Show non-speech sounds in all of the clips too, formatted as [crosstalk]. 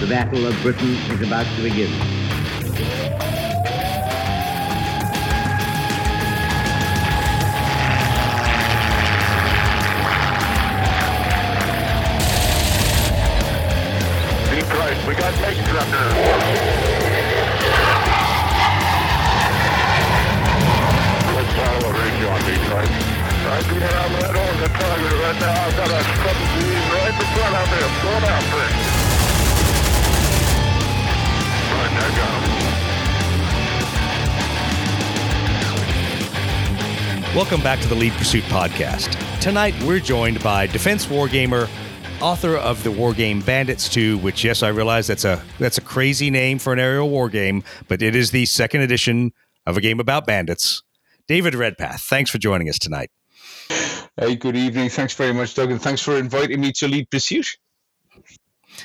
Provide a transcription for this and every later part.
The Battle of Britain is about to begin. Deep we got tanks up. Let's follow a range on Detroit. I do have that on the target right now. I've got a submarine right in front of me. I'm going after Welcome back to the Lead Pursuit podcast. Tonight we're joined by defense wargamer, author of the war game Bandits 2, which yes, I realize that's a that's a crazy name for an aerial war game, but it is the second edition of a game about bandits. David Redpath, thanks for joining us tonight. Hey, good evening. Thanks very much, Doug, and thanks for inviting me to lead pursuit.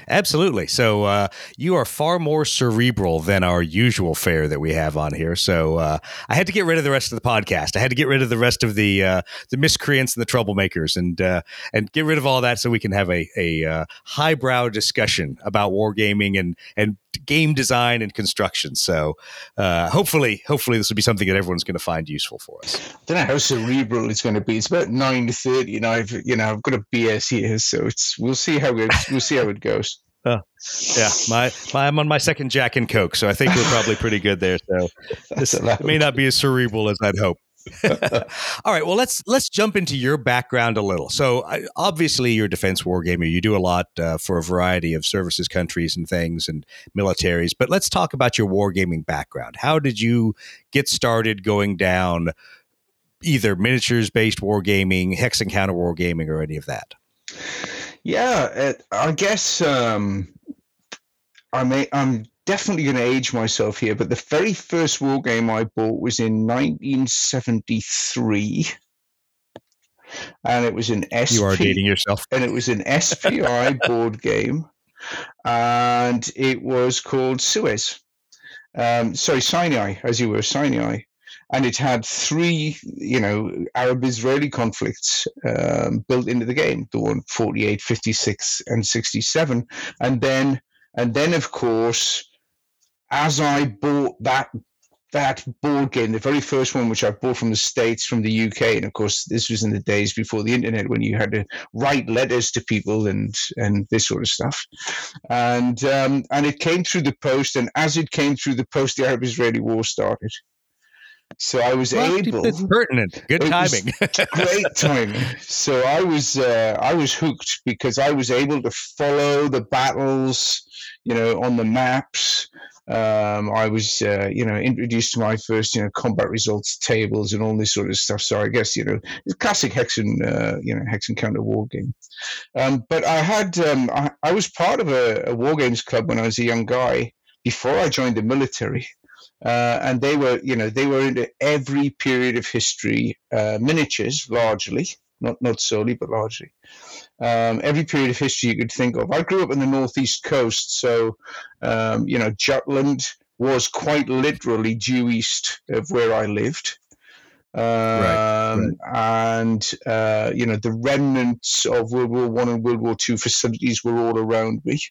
Absolutely. So uh, you are far more cerebral than our usual fare that we have on here. So uh, I had to get rid of the rest of the podcast. I had to get rid of the rest of the uh, the miscreants and the troublemakers, and uh, and get rid of all that so we can have a a uh, highbrow discussion about wargaming and and game design and construction. So uh, hopefully, hopefully this will be something that everyone's going to find useful for us. I don't know how cerebral it's going to be. It's about nine thirty, and I've you know I've got a BS here, so it's we'll see how it we'll see how it goes. Oh, yeah, my, my I'm on my second Jack and Coke, so I think we're probably pretty good there. So [laughs] this may not be as cerebral as I'd hope. [laughs] All right, well let's let's jump into your background a little. So I, obviously you're a defense wargamer. You do a lot uh, for a variety of services, countries, and things, and militaries. But let's talk about your wargaming background. How did you get started going down either miniatures based wargaming, hex and counter wargaming, or any of that? Yeah, it, I guess um, I may, I'm definitely going to age myself here, but the very first war game I bought was in 1973. And it was an SP. You are dating yourself. And it was an SPI [laughs] board game. And it was called Suez. Um, sorry, Sinai, as you were, Sinai and it had three, you know, Arab-Israeli conflicts um, built into the game: the one 48, 56, and 67. And then, and then, of course, as I bought that that board game, the very first one, which I bought from the States, from the UK, and of course, this was in the days before the internet, when you had to write letters to people and and this sort of stuff, and um, and it came through the post, and as it came through the post, the Arab-Israeli War started. So I was well, able. Pertinent. Good timing. [laughs] great timing. So I was uh, I was hooked because I was able to follow the battles, you know, on the maps. Um, I was, uh, you know, introduced to my first, you know, combat results tables and all this sort of stuff. So I guess, you know, classic hex and, uh, you know, hex and counter war game. Um, but I had, um, I, I, was part of a, a war games club when I was a young guy before I joined the military. Uh, and they were, you know, they were into every period of history, uh, miniatures largely, not not solely, but largely. Um, every period of history you could think of. I grew up in the northeast coast, so um, you know, Jutland was quite literally due east of where I lived. Um, right, right. And uh, you know the remnants of World War One and World War Two facilities were all around me.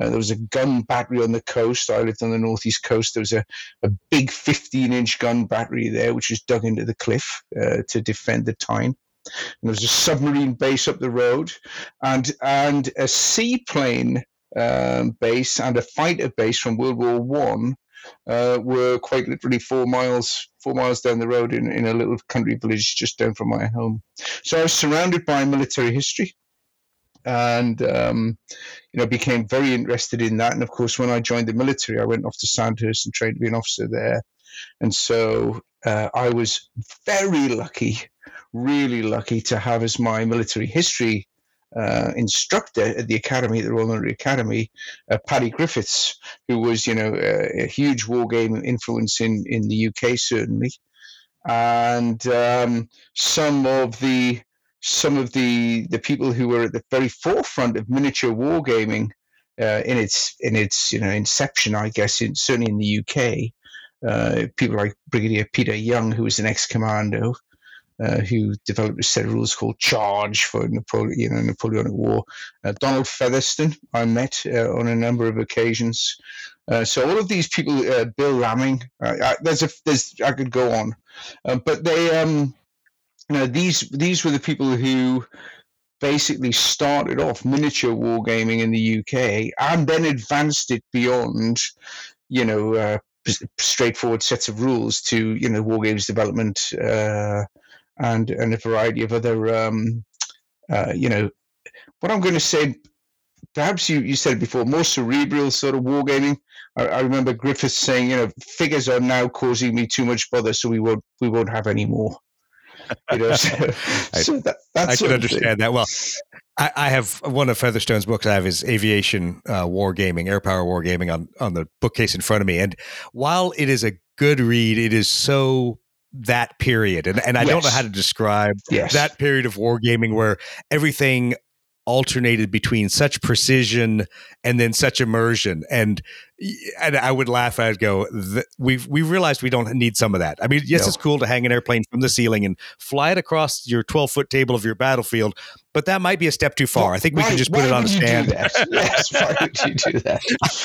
Uh, there was a gun battery on the coast. I lived on the northeast coast. There was a, a big 15-inch gun battery there, which was dug into the cliff uh, to defend the Tyne. And there was a submarine base up the road, and and a seaplane um, base and a fighter base from World War One uh, were quite literally four miles four miles down the road in, in a little country village just down from my home. So I was surrounded by military history and um, you know became very interested in that. And of course, when I joined the military, I went off to Sandhurst and trained to be an officer there. And so uh, I was very lucky, really lucky to have as my military history uh, instructor at the academy, the Royal Military Academy, uh, Paddy Griffiths, who was, you know, a, a, huge war game influence in, in the UK certainly, and um, some of the some of the the people who were at the very forefront of miniature wargaming uh, in its in its you know inception, I guess, in, certainly in the UK. Uh, people like Brigadier Peter Young, who was an ex-commando, uh, who developed a set of rules called Charge for Napoleon, you know, Napoleonic War. Uh, Donald Featherston, I met uh, on a number of occasions. Uh, so all of these people, Bill Lamming, I, there's a there's I could go on, but they um, you know these these were the people who basically started off miniature wargaming in the UK and then advanced it beyond, you know, uh, straightforward sets of rules to you know wargames development uh, and and a variety of other um, uh, you know what I'm going to say. Perhaps you, you said before more cerebral sort of wargaming. I, I remember Griffiths saying, you know, figures are now causing me too much bother, so we won't we won't have any more. You know, so, [laughs] I, so that, I can understand that. Well, I, I, have one of Featherston's books. I have his aviation uh, war gaming, air power war gaming on on the bookcase in front of me. And while it is a good read, it is so that period, and and I yes. don't know how to describe yes. that period of wargaming where everything alternated between such precision and then such immersion and and I would laugh I'd go we've we realized we don't need some of that I mean yes no. it's cool to hang an airplane from the ceiling and fly it across your 12 foot table of your battlefield but that might be a step too far. I think we why, can just put it on a stand. [laughs] yes, why would you do that?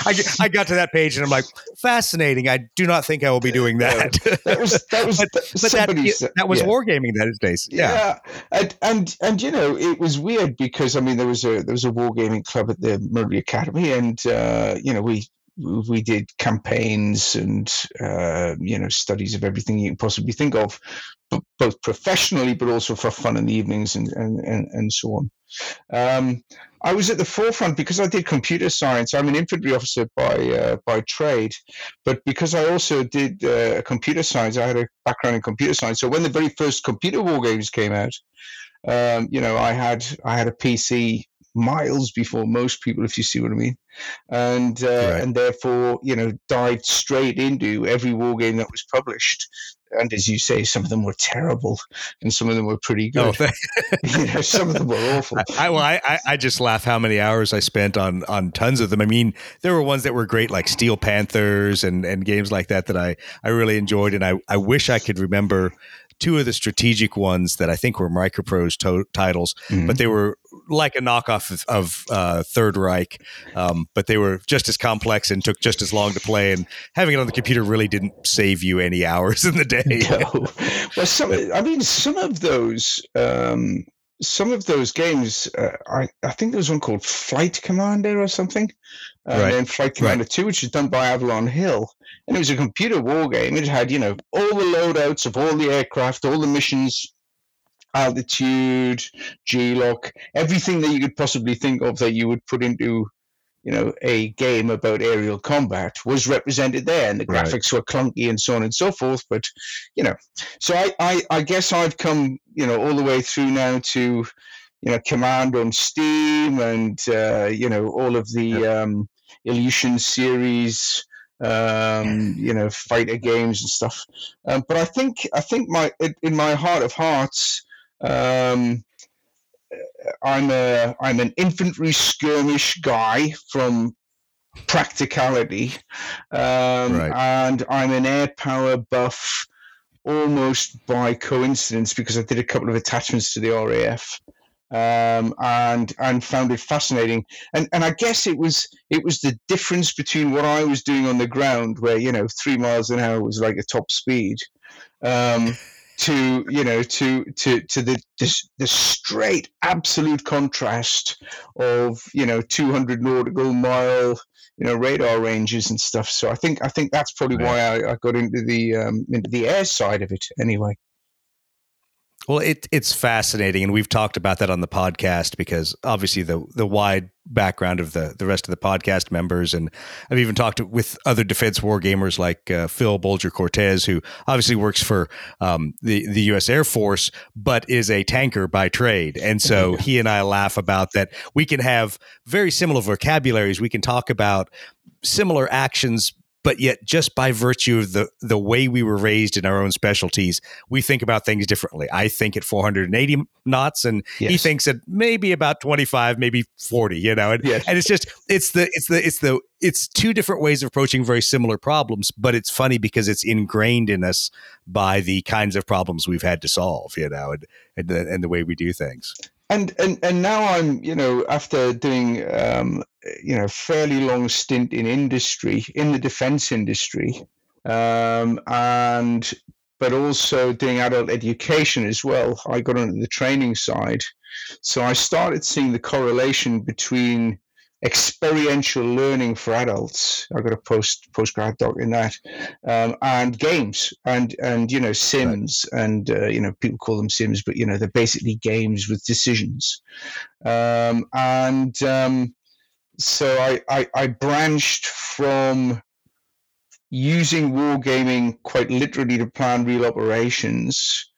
I, I got to that page and I'm like, fascinating. I do not think I will be doing that. that was that was [laughs] but, but that, that was yeah. wargaming those days. Yeah, yeah. And, and and you know it was weird because I mean there was a there was a wargaming club at the Military Academy and uh, you know we we did campaigns and uh, you know studies of everything you can possibly think of, both professionally but also for fun in the evenings and and and, and so on. Um, I was at the forefront because I did computer science. I'm an infantry officer by uh, by trade, but because I also did uh, computer science, I had a background in computer science. So when the very first computer war games came out, um, you know, I had I had a PC miles before most people, if you see what I mean, and uh, right. and therefore you know dived straight into every war game that was published. And as you say, some of them were terrible, and some of them were pretty oh, good. Oh, [laughs] you know, some of them were awful. [laughs] I, well, I, I just laugh how many hours I spent on on tons of them. I mean, there were ones that were great, like Steel Panthers and and games like that that I I really enjoyed, and I I wish I could remember two of the strategic ones that I think were Microprose to- titles, mm-hmm. but they were like a knockoff of, of uh, Third Reich, um, but they were just as complex and took just as long to play. And having it on the computer really didn't save you any hours in the day. No. Well, some, I mean, some of those. Um, some of those games, uh, I, I think there was one called Flight Commander or something, uh, right. and then Flight Commander right. 2, which is done by Avalon Hill. And it was a computer war game. It had, you know, all the loadouts of all the aircraft, all the missions altitude, G-LOC, everything that you could possibly think of that you would put into, you know, a game about aerial combat was represented there, and the right. graphics were clunky and so on and so forth. But, you know, so I, I, I guess I've come, you know, all the way through now to, you know, Command on Steam and, uh, you know, all of the yeah. um, Ilyushin series um, you know, fighter games and stuff. Um, but I think I think my in my heart of hearts, um, I'm a I'm an infantry skirmish guy from practicality, um, right. and I'm an air power buff almost by coincidence because I did a couple of attachments to the RAF. Um, and and found it fascinating. And and I guess it was it was the difference between what I was doing on the ground, where you know three miles an hour was like a top speed, um, [laughs] to you know to to to the this, the straight absolute contrast of you know 200 nautical mile you know radar ranges and stuff. So i think i think that's probably why I, I got into the um, into the air side of it anyway well, it, it's fascinating, and we've talked about that on the podcast because obviously the the wide background of the the rest of the podcast members, and I've even talked with other defense war gamers like uh, Phil Bolger Cortez, who obviously works for um, the the U.S. Air Force, but is a tanker by trade, and so [laughs] he and I laugh about that. We can have very similar vocabularies. We can talk about similar actions but yet just by virtue of the the way we were raised in our own specialties, we think about things differently. I think at 480 knots, and yes. he thinks at maybe about 25, maybe 40. You know, and, yes. and it's just it's the it's the it's the it's two different ways of approaching very similar problems, but it's funny because it's ingrained in us by the kinds of problems we've had to solve. You know, and and the, and the way we do things and and and now I'm you know after doing um, you know fairly long stint in industry in the defense industry um, and but also doing adult education as well. I got onto the training side, so I started seeing the correlation between experiential learning for adults. I've got a post postgrad doc in that, um, and games and and you know sims right. and uh, you know people call them sims, but you know they're basically games with decisions. Um, and um, so I, I I branched from using wargaming quite literally to plan real operations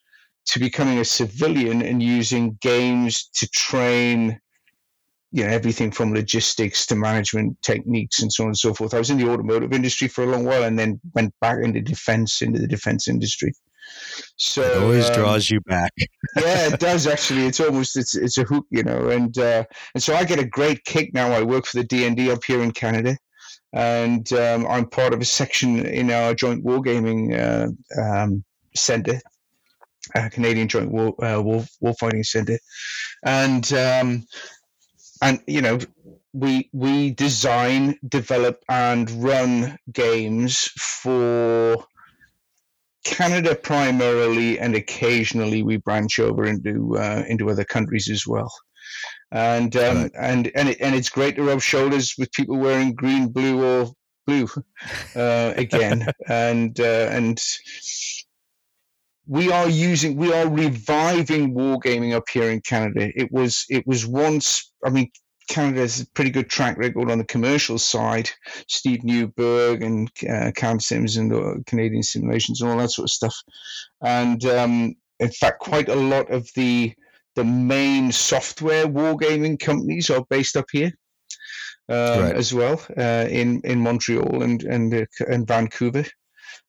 to becoming a civilian and using games to train you know everything from logistics to management techniques and so on and so forth. I was in the automotive industry for a long while and then went back into defense into the defense industry. So it always um, draws you back. [laughs] yeah, it does [laughs] actually. It's almost it's it's a hook, you know. And uh, and so I get a great kick now. I work for the DND up here in Canada, and um, I'm part of a section in our joint wargaming uh, um, center, uh, Canadian Joint War uh, War Warfighting Center, and um, and you know we we design develop and run games for canada primarily and occasionally we branch over into uh, into other countries as well and um, right. and and, it, and it's great to rub shoulders with people wearing green blue or blue [laughs] uh, again [laughs] and uh, and we are using we are reviving wargaming up here in Canada. It was it was once I mean Canada has a pretty good track record on the commercial side. Steve Newberg and uh, Cam Sims and uh, Canadian Simulations and all that sort of stuff. And um, in fact, quite a lot of the the main software wargaming companies are based up here. Um, right. As well uh, in in Montreal and and uh, and Vancouver,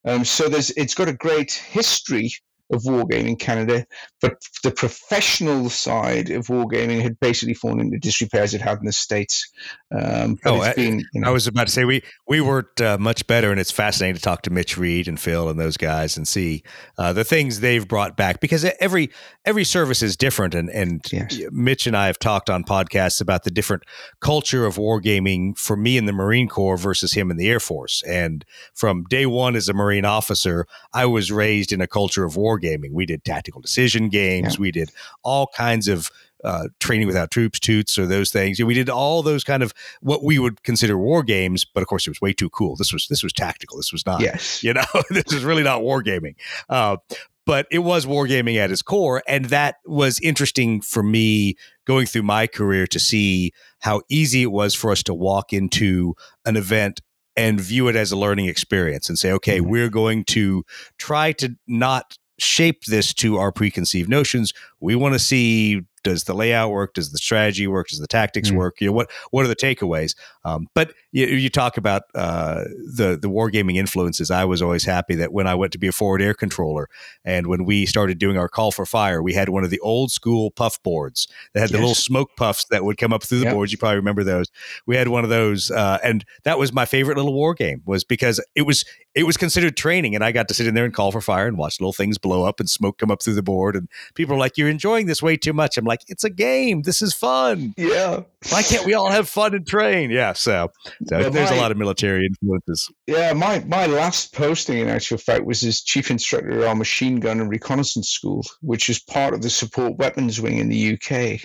um, so there's it's got a great history of wargaming Canada, but the professional side of wargaming had basically fallen into disrepair as it had in the states. Um, oh, I, been, you know, I, was about to say we we worked uh, much better, and it's fascinating to talk to Mitch Reed and Phil and those guys and see uh, the things they've brought back because every every service is different, and and yes. Mitch and I have talked on podcasts about the different culture of wargaming for me in the Marine Corps versus him in the Air Force, and from day one as a Marine officer, I was raised in a culture of war gaming. We did tactical decision games. Yeah. We did all kinds of uh, training without troops, toots, or those things. We did all those kind of what we would consider war games, but of course it was way too cool. This was this was tactical. This was not, yes. you know, [laughs] this is really not wargaming. Uh, but it was wargaming at its core, and that was interesting for me going through my career to see how easy it was for us to walk into an event and view it as a learning experience and say, okay, mm-hmm. we're going to try to not shape this to our preconceived notions. We want to see does the layout work? Does the strategy work? Does the tactics mm. work? You know what what are the takeaways? Um, but you, you, talk about uh, the the wargaming influences. I was always happy that when I went to be a forward air controller, and when we started doing our call for fire, we had one of the old school puff boards that had yes. the little smoke puffs that would come up through the yep. boards. You probably remember those. We had one of those, uh, and that was my favorite little war game. Was because it was it was considered training, and I got to sit in there and call for fire and watch little things blow up and smoke come up through the board, and people are like, "You're enjoying this way too much." I'm like, "It's a game. This is fun." Yeah. Why can't we all have fun and train? Yeah. So, so yeah, there's my, a lot of military influences. Yeah. My my last posting, in actual fact, was as chief instructor at our machine gun and reconnaissance school, which is part of the support weapons wing in the UK,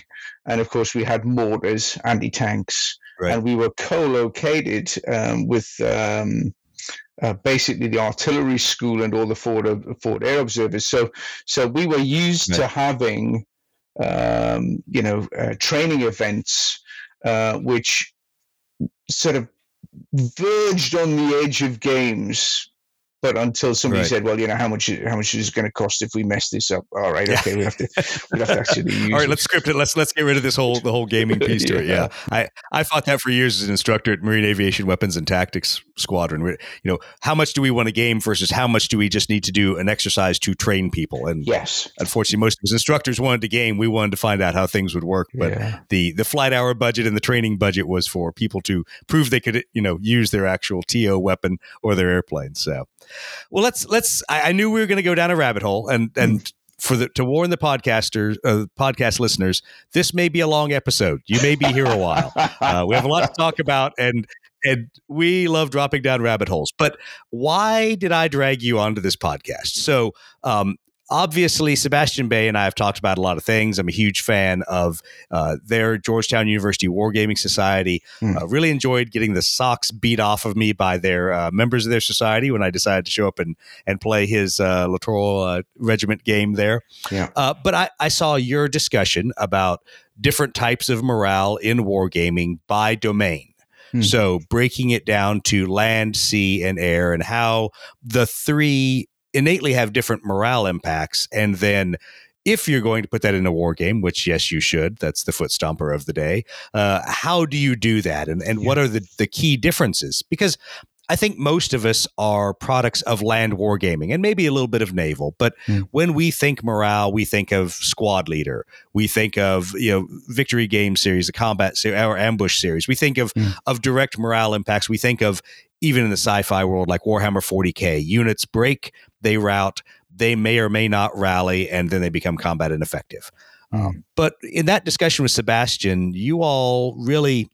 and of course we had mortars, anti tanks. Right. And we were co-located um, with um, uh, basically the artillery school and all the forward, forward air observers. So, so we were used yeah. to having, um, you know, uh, training events, uh, which sort of verged on the edge of games but until somebody right. said, "Well, you know, how much how much is it going to cost if we mess this up?" All right, okay, we have to we have to actually [laughs] use. All right, let's script it. Let's let's get rid of this whole the whole gaming [laughs] piece to it. Yeah, I I fought that for years as an instructor at Marine Aviation Weapons and Tactics Squadron. You know, how much do we want a game versus how much do we just need to do an exercise to train people? And yes, unfortunately, most of us instructors wanted to game. We wanted to find out how things would work, but yeah. the the flight hour budget and the training budget was for people to prove they could you know use their actual TO weapon or their airplane. So, well, let's let's. I, I knew we were going to go down a rabbit hole, and and. Mm. For the to warn the podcasters, uh, podcast listeners, this may be a long episode. You may be here a while. [laughs] Uh, we have a lot to talk about, and and we love dropping down rabbit holes. But why did I drag you onto this podcast? So, um, obviously, Sebastian Bae and I have talked about a lot of things. I'm a huge fan of uh, their Georgetown University Wargaming Society. Mm. Uh, really enjoyed getting the socks beat off of me by their uh, members of their society when I decided to show up and, and play his uh, Littoral uh, Regiment game there. Yeah. Uh, but I, I saw your discussion about different types of morale in wargaming by domain. Hmm. So breaking it down to land, sea, and air, and how the three innately have different morale impacts. And then if you're going to put that in a war game, which yes, you should, that's the foot stomper of the day. Uh, how do you do that, and and yeah. what are the the key differences? Because I think most of us are products of land wargaming and maybe a little bit of naval. But mm. when we think morale, we think of squad leader. We think of you know victory game series, the combat series, or ambush series. We think of mm. of direct morale impacts. We think of even in the sci-fi world like Warhammer 40k, units break, they rout, they may or may not rally, and then they become combat ineffective. Mm. Um, but in that discussion with Sebastian, you all really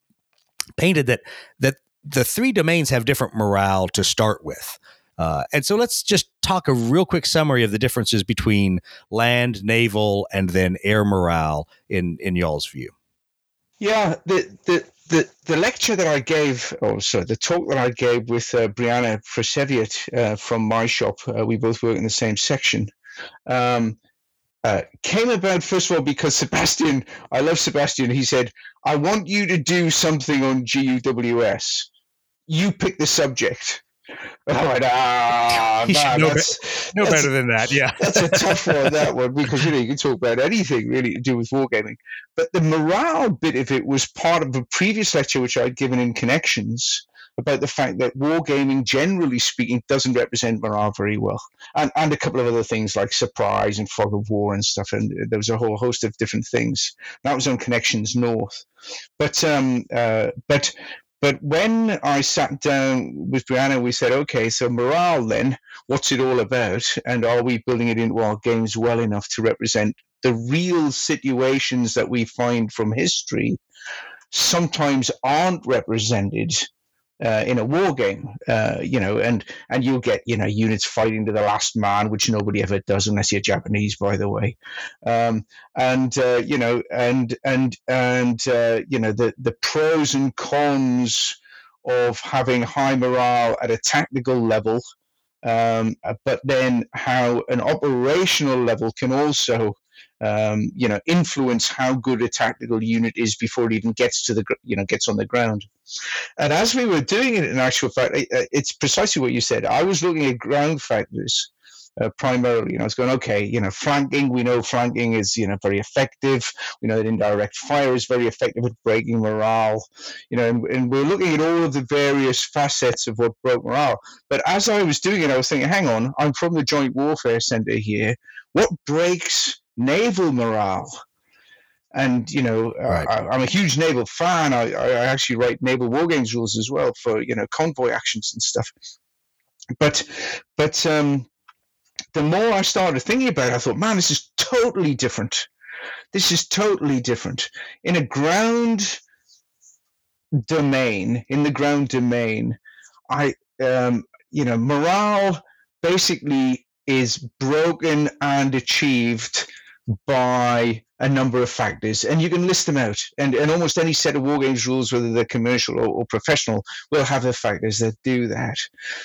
painted that that the three domains have different morale to start with. Uh, and so let's just talk a real quick summary of the differences between land, naval, and then air morale in in y'all's view. Yeah, the the the, the lecture that I gave, or sorry, the talk that I gave with uh, Brianna Prasevich uh, from my shop, uh, we both work in the same section, um, uh, came about first of all because Sebastian, I love Sebastian. He said, "I want you to do something on GUWS. You pick the subject." I went, ah, he man, that's, be- know that's, better than that. Yeah, [laughs] that's a tough one. That one because you know you can talk about anything really to do with wargaming, but the morale bit of it was part of a previous lecture which I'd given in Connections about the fact that wargaming, generally speaking, doesn't represent morale very well, and and a couple of other things like surprise and fog of war and stuff, and there was a whole host of different things. That was on Connections North, but um, uh, but but when I sat down with Brianna, we said, okay, so morale then, what's it all about? And are we building it into our games well enough to represent the real situations that we find from history sometimes aren't represented uh, in a war game, uh, you know, and and you'll get you know units fighting to the last man, which nobody ever does unless you're Japanese, by the way, um, and uh, you know, and and and uh, you know the the pros and cons of having high morale at a tactical level, um, but then how an operational level can also um, you know, influence how good a tactical unit is before it even gets to the, you know, gets on the ground. And as we were doing it, in actual fact, it's precisely what you said. I was looking at ground factors. Uh, primarily. You know, I was going, okay, you know, flanking, we know flanking is, you know, very effective. We know that indirect fire is very effective at breaking morale. You know, and, and we're looking at all of the various facets of what broke morale. But as I was doing it, I was thinking, hang on, I'm from the Joint Warfare Center here. What breaks naval morale. And you know, right. I, am a huge naval fan. I, I actually write naval war games rules as well for you know convoy actions and stuff. But but um, the more I started thinking about it, I thought, man, this is totally different. This is totally different. In a ground domain, in the ground domain, I um, you know, morale basically is broken and achieved by a number of factors, and you can list them out. And, and almost any set of war games rules, whether they're commercial or, or, professional, will have the factors that do that.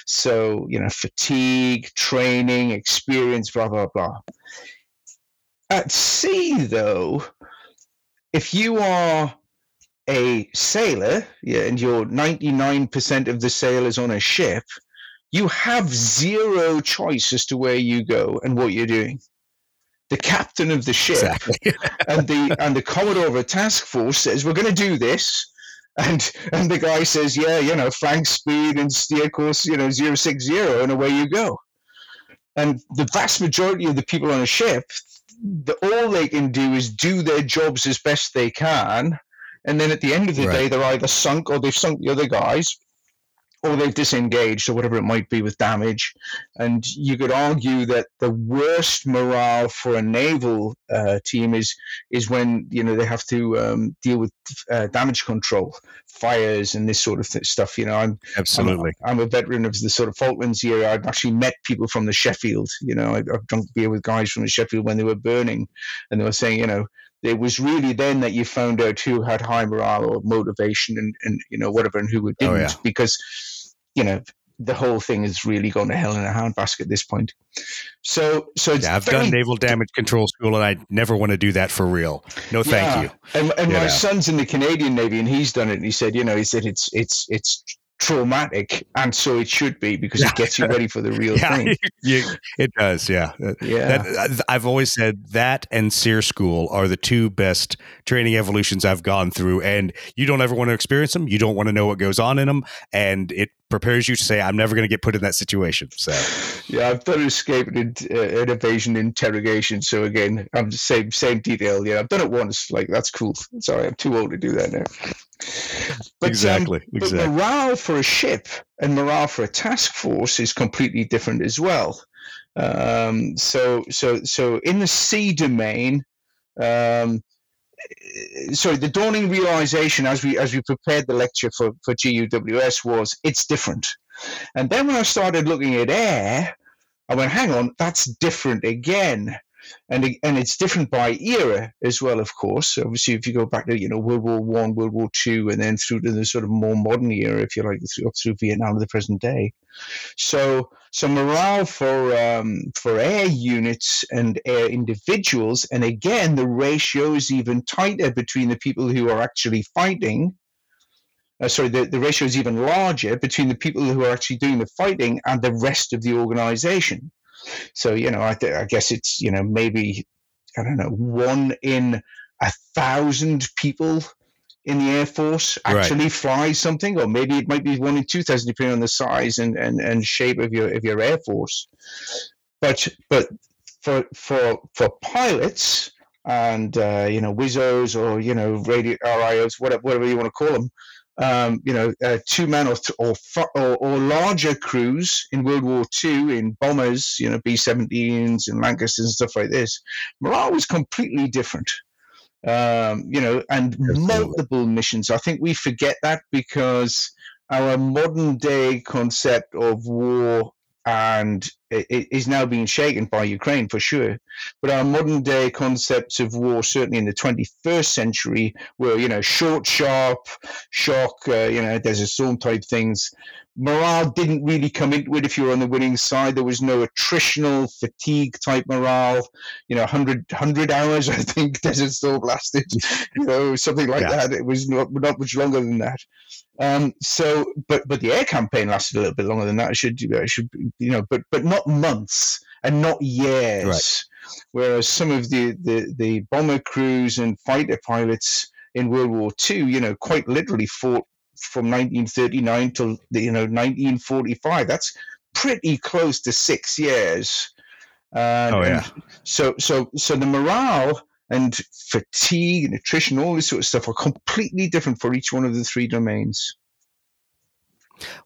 So, you know, fatigue, training, experience, blah, blah, blah. At sea, though, if you are a sailor, yeah, and you're 99% of the sailors on a ship, you have zero choice as to where you go and what you're doing. The captain of the ship exactly. [laughs] and the and the commodore of a task force says, "We're going to do this." And and the guy says, yeah, you know, flank speed and steer course, you know, zero six zero, and away you go. And the vast majority of the people on a ship, the, all they can do is do their jobs as best they can. And then at the end of the right. day, they're either sunk or they've sunk the other guys, or they've disengaged or whatever it might be with damage. And you could argue that the worst morale for a naval uh, team is is when you know they have to um, deal with uh, damage control, fires, and this sort of th- stuff. You know, I'm absolutely I'm a, I'm a veteran of the sort of Falklands era. I've actually met people from the Sheffield. You know, I've, I've drunk beer with guys from the Sheffield when they were burning, and they were saying, you know it was really then that you found out who had high morale or motivation and, and you know whatever and who didn't oh, yeah. because you know the whole thing is really going to hell in a handbasket at this point. So, so yeah, I've very, done naval damage control school, and I never want to do that for real. No, thank yeah. you. And, and my know. son's in the Canadian Navy, and he's done it. And he said, you know, he said it's it's it's traumatic, and so it should be because it gets you [laughs] ready for the real yeah, thing. [laughs] it does, yeah. Uh, yeah. That, I've always said that and SERE School are the two best training evolutions I've gone through, and you don't ever want to experience them. You don't want to know what goes on in them, and it prepares you to say, "I'm never going to get put in that situation." So, yeah, I've done escape and uh, evasion interrogation. So again, I'm the same same detail. Yeah, I've done it once. Like that's cool. Sorry, I'm too old to do that now. But, exactly. Um, exactly. But morale for a ship and morale for a task force is completely different as well. Um, so, so, so in the sea domain, um, sorry, the dawning realization as we as we prepared the lecture for for GUWS was it's different. And then when I started looking at air, I went, hang on, that's different again and and it's different by era as well, of course. Obviously, if you go back to you know World War One, World War Two, and then through to the sort of more modern era, if you like, through, up through Vietnam to the present day. So, so morale for um, for air units and air individuals, and again, the ratio is even tighter between the people who are actually fighting. Uh, sorry, the, the ratio is even larger between the people who are actually doing the fighting and the rest of the organization. So you know, I, th- I guess it's you know maybe I don't know one in a thousand people in the Air Force actually right. fly something, or maybe it might be one in two thousand, depending on the size and, and, and shape of your of your Air Force. But but for for for pilots and uh, you know WSOs or you know radio RIOs, whatever whatever you want to call them, um, you know, uh, two man or, or, or, or larger crews in World War II in bombers, you know, B 17s and Lancasters and stuff like this, morale was completely different. Um, you know, and Absolutely. multiple missions. I think we forget that because our modern day concept of war and it is now being shaken by Ukraine for sure. But our modern day concepts of war, certainly in the 21st century, were you know short, sharp, shock, uh, you know, there's a storm type things. Morale didn't really come into it if you were on the winning side. There was no attritional fatigue type morale. You know, 100, 100 hours, [laughs] I think, Desert Storm lasted. You know, something like yeah. that. It was not, not much longer than that. Um, so, but but the air campaign lasted a little bit longer than that. It should, it should, you know, but but not months and not years. Right. Whereas some of the, the the bomber crews and fighter pilots in World War II, you know, quite literally fought from 1939 till you know 1945. That's pretty close to six years. oh yeah. So so so the morale and fatigue, nutrition, all this sort of stuff are completely different for each one of the three domains.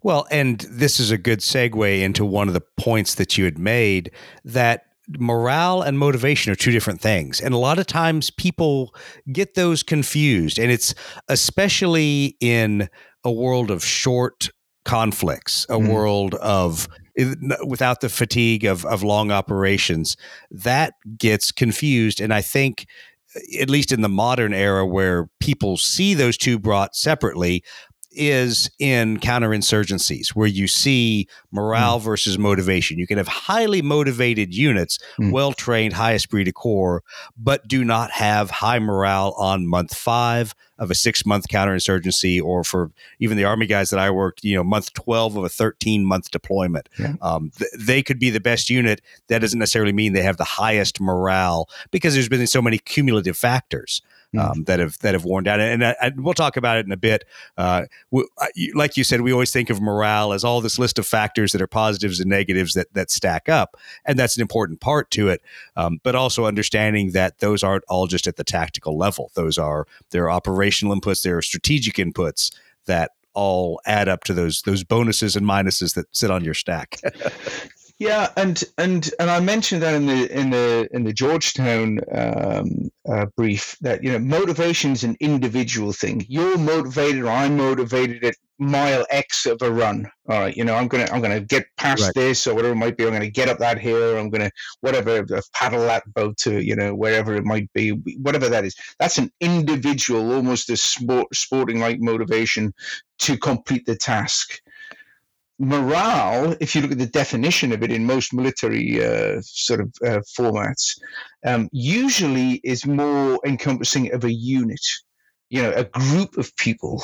Well, and this is a good segue into one of the points that you had made that morale and motivation are two different things. And a lot of times people get those confused. And it's especially in a world of short conflicts, a mm. world of without the fatigue of, of long operations, that gets confused. And I think, uh, at least in the modern era where people see those two brought separately, is in counterinsurgencies where you see morale mm. versus motivation. You can have highly motivated units, mm. well trained, high esprit de corps, but do not have high morale on month five of a six month counterinsurgency, or for even the army guys that I worked, you know, month 12 of a 13 month deployment. Yeah. Um, th- they could be the best unit. That doesn't necessarily mean they have the highest morale because there's been so many cumulative factors. Hmm. um, that have that have worn down. And, and, and, we'll talk about it in a bit. Uh, we, like you said, we always think of morale as all this list of factors that are positives and negatives that that stack up, and that's an important part to it. Um, but also understanding that those aren't all just at the tactical level. Those are there are operational inputs, there are strategic inputs that all add up to those those bonuses and minuses that sit on your stack. [laughs] Yeah, and and and I mentioned that in the in the in the Georgetown um, uh, brief that you know motivation is an individual thing. You're motivated, or I'm motivated at mile X of a run. All right, you know I'm gonna I'm gonna get past right. this or whatever it might be. I'm gonna get up that hill. I'm gonna whatever uh, paddle that boat to you know wherever it might be, whatever that is. That's an individual, almost a sport, sporting like motivation to complete the task morale, if you look at the definition of it in most military uh, sort of uh, formats, um, usually is more encompassing of a unit, you know, a group of people,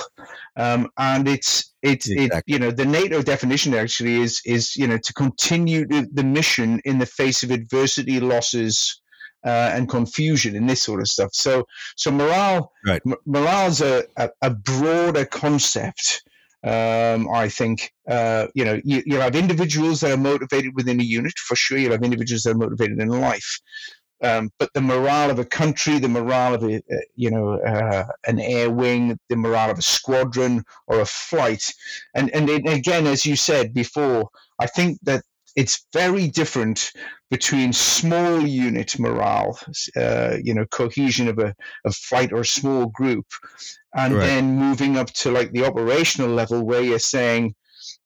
um, and it's it's exactly. it, you know the NATO definition actually is is you know to continue the, the mission in the face of adversity, losses. Uh, and confusion and this sort of stuff. So, so morale, right. m- morale's a, a, a broader concept um, I think uh, you know you, will have individuals that are motivated within a unit for sure. You'll have individuals that are motivated in life, um, but the morale of a country, the morale of a you know uh, an air wing, the morale of a squadron or a flight, and and again, as you said before, I think that it's very different between small unit morale, uh, you know, cohesion of a, a flight or a small group, and right. then moving up to like the operational level where you're saying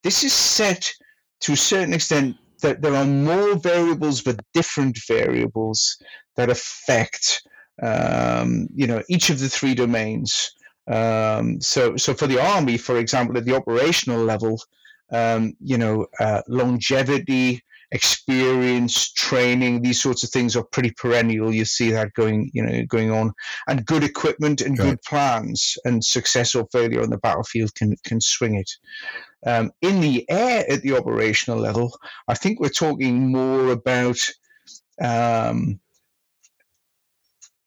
this is set to a certain extent that there are more variables but different variables that affect um, you know each of the three domains um, so so for the army for example at the operational level um, you know uh, longevity experience, training, these sorts of things are pretty perennial. You see that going, you know, going on, and good equipment and right. good plans and success or failure on the battlefield can can swing it. Um, in the air at the operational level, I think we're talking more about. Um,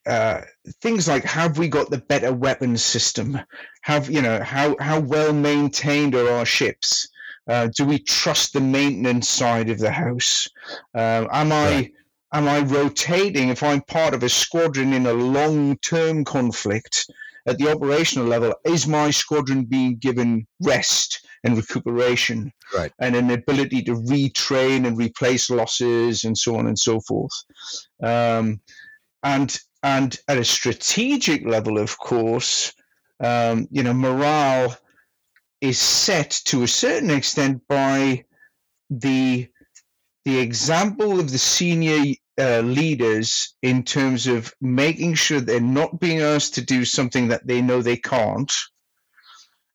uh, things like have we got the better weapons system have you know how how well maintained are our ships uh, do we trust the maintenance side of the house? Uh, am I right. am I rotating? If I'm part of a squadron in a long term conflict at the operational level, is my squadron being given rest and recuperation, right. and an ability to retrain and replace losses and so on and so forth? Um, and and at a strategic level, of course, um, you know, morale is set to a certain extent by the the example of the senior uh, leaders in terms of making sure they're not being asked to do something that they know they can't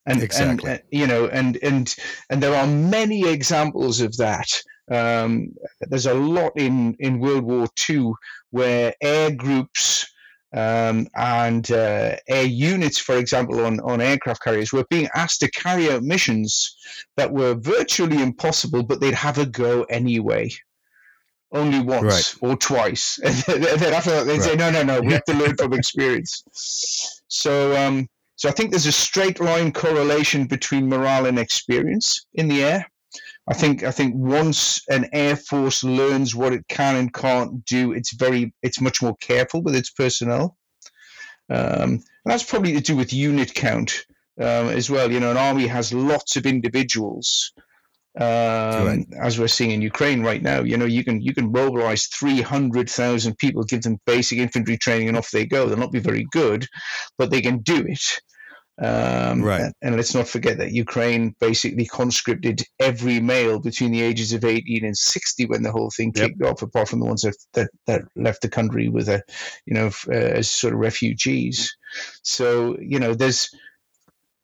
and, exactly. and uh, you know and and and there are many examples of that um, there's a lot in in world war ii where air groups um, and uh, air units, for example, on, on aircraft carriers, were being asked to carry out missions that were virtually impossible, but they'd have a go anyway. Only once right. or twice. and then after that, they'd right. say, no, no, no, we have to learn from [laughs] experience. So, um, so I think there's a straight line correlation between morale and experience in the air. I think I think once an air force learns what it can and can't do, it's very it's much more careful with its personnel. Um, and that's probably to do with unit count um, as well. You know, an army has lots of individuals, um, right. as we're seeing in Ukraine right now. You know, you can you can mobilize three hundred thousand people, give them basic infantry training, and off they go. They'll not be very good, but they can do it. Um, right. And, and, let's not forget that Ukraine basically conscripted every male between the ages of 18 and 60 when the whole thing kicked yep. off, apart from the ones that, that, that, left the country with a, you know, uh, as sort of refugees. So, you know, there's,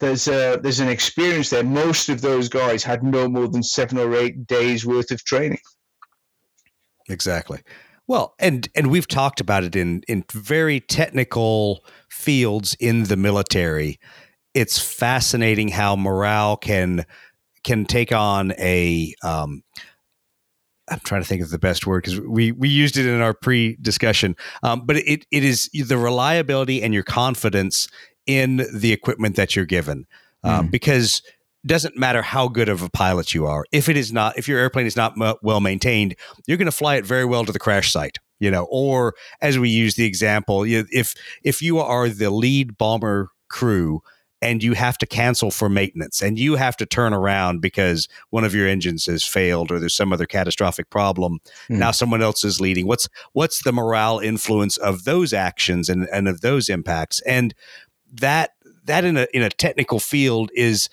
there's a there's an experience there. Most of those guys had no more than seven or eight days worth of training. Exactly. Well, and and we've talked about it in in very technical fields in the military. It's fascinating how morale can can take on a um, I'm trying to think of the best word because we we used it in our pre discussion. Um, but it it is the reliability and your confidence in the equipment that you're given, um, mm. because doesn't matter how good of a pilot you are if it is not if your airplane is not m- well maintained you're going to fly it very well to the crash site you know or as we use the example if if you are the lead bomber crew and you have to cancel for maintenance and you have to turn around because one of your engines has failed or there's some other catastrophic problem mm. now someone else is leading what's what's the morale influence of those actions and, and of those impacts and that that in a in a technical field is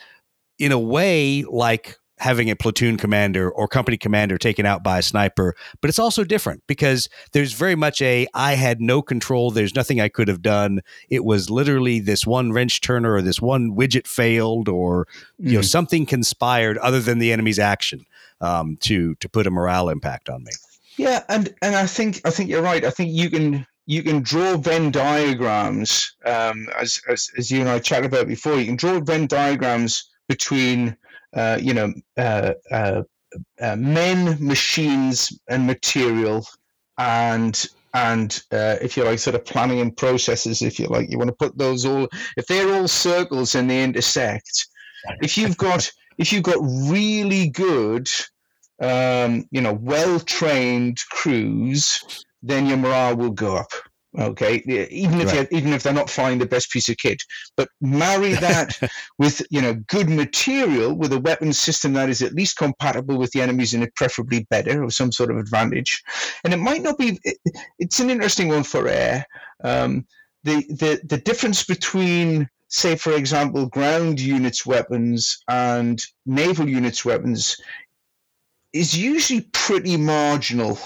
in a way like having a platoon commander or company commander taken out by a sniper, but it's also different because there's very much a I had no control. There's nothing I could have done. It was literally this one wrench turner or this one widget failed or you know mm. something conspired other than the enemy's action um, to to put a morale impact on me. Yeah, and and I think I think you're right. I think you can you can draw Venn diagrams um, as, as as you and I chatted about before. You can draw Venn diagrams between uh, you know uh, uh, uh, men, machines, and material, and and uh, if you like, sort of planning and processes, if you like, you want to put those all. If they're all circles and they intersect, if you've got if you've got really good, um, you know, well trained crews, then your morale will go up. Okay, even if right. even if they're not flying the best piece of kit, but marry [laughs] that with you know good material with a weapon system that is at least compatible with the enemies and preferably better or some sort of advantage. And it might not be. It, it's an interesting one for air. Um, the the the difference between say for example ground units weapons and naval units weapons is usually pretty marginal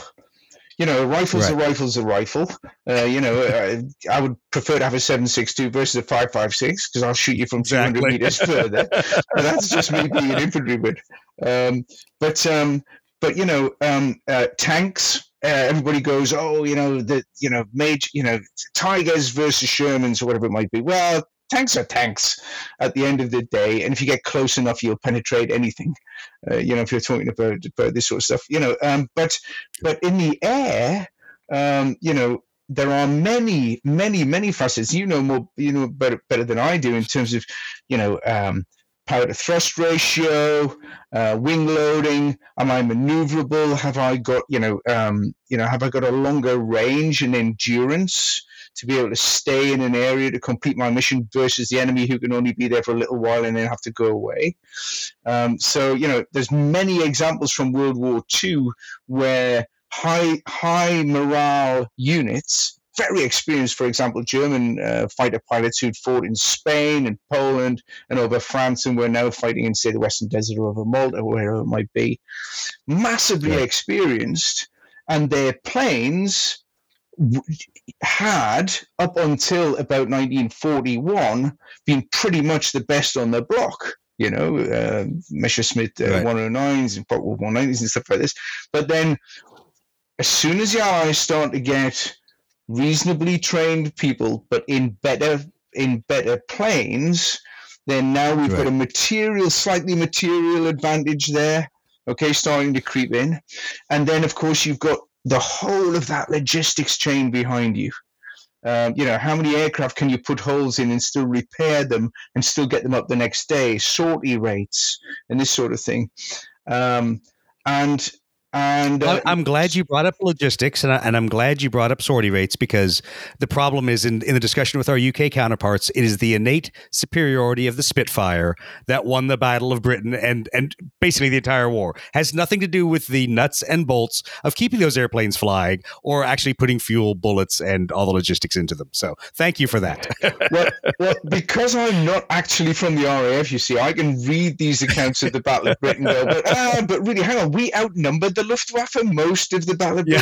you know, a rifle's right. a rifle's a rifle. Uh, you know, uh, I would prefer to have a 7.62 versus a 5.56 because I'll shoot you from exactly. 200 meters further. that's just me being an infantryman. Um, but um, but you know, um, uh, tanks. Uh, everybody goes, oh, you know, the you know, major, you know, Tigers versus Shermans or whatever it might be. Well, tanks are tanks at the end of the day, and if you get close enough, you'll penetrate anything. Uh, you know, if you're talking about about this sort of stuff, you know. Um, but but in the air, um, you know, there are many, many, many facets. You know more, you know better better than I do in terms of, you know. Um, power to thrust ratio, uh, wing loading. Am I maneuverable? Have I got you know um, you know have I got a longer range and endurance? To be able to stay in an area to complete my mission versus the enemy who can only be there for a little while and then have to go away. Um, so you know, there's many examples from World War II where high high morale units very experienced, for example, German uh, fighter pilots who'd fought in Spain and Poland and over France and were now fighting in, say, the Western Desert or over Malta or wherever it might be. Massively yeah. experienced, and their planes had up until about 1941 been pretty much the best on the block you know uh, messerschmitt uh, right. 109s and 190s and stuff like this but then as soon as the allies start to get reasonably trained people but in better in better planes then now we've right. got a material slightly material advantage there okay starting to creep in and then of course you've got the whole of that logistics chain behind you. Um, you know, how many aircraft can you put holes in and still repair them and still get them up the next day? Sortie rates and this sort of thing. Um, and and uh, I'm glad you brought up logistics, and, I, and I'm glad you brought up sortie rates because the problem is in, in the discussion with our UK counterparts, it is the innate superiority of the Spitfire that won the Battle of Britain and and basically the entire war. Has nothing to do with the nuts and bolts of keeping those airplanes flying or actually putting fuel, bullets, and all the logistics into them. So thank you for that. [laughs] well, well, because I'm not actually from the RAF, you see, I can read these accounts of the Battle of Britain, go, but uh, but really, hang on, we outnumbered the the Luftwaffe most of the Battle? Yeah.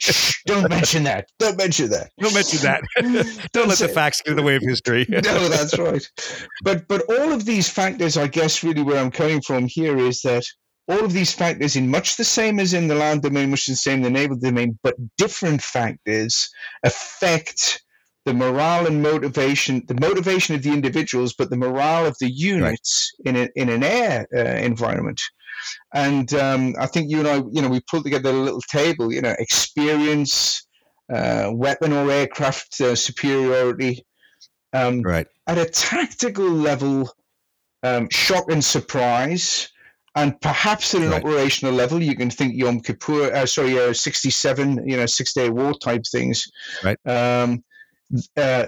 Shh, don't mention that. Don't mention that. Don't mention that. [laughs] don't let the facts get in the way of history. [laughs] no, that's right. But but all of these factors, I guess, really where I'm coming from here is that all of these factors, in much the same as in the land domain, much the same in the naval domain, but different factors affect the morale and motivation, the motivation of the individuals, but the morale of the units right. in, a, in an air uh, environment. And um, I think you and I, you know, we pulled together a little table, you know, experience, uh, weapon or aircraft uh, superiority. Um, right. At a tactical level, um, shock and surprise, and perhaps at an right. operational level, you can think Yom Kippur, uh, sorry, uh, 67, you know, six day war type things. Right. Um, uh,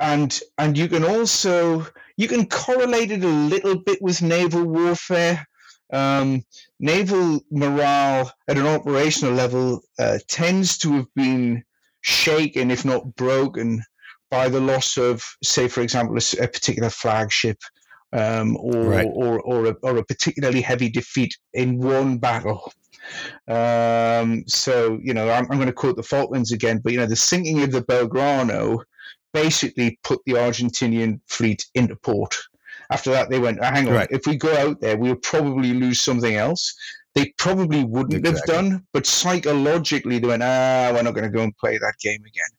and and you can also you can correlate it a little bit with naval warfare. Um, naval morale at an operational level uh, tends to have been shaken, if not broken, by the loss of, say, for example, a, a particular flagship um, or, right. or, or, a, or a particularly heavy defeat in one battle. Um, so, you know, I'm, I'm going to quote the Falklands again, but, you know, the sinking of the Belgrano basically put the Argentinian fleet into port. After that, they went, oh, hang on, right. if we go out there, we'll probably lose something else. They probably wouldn't exactly. have done, but psychologically, they went, ah, we're not going to go and play that game again.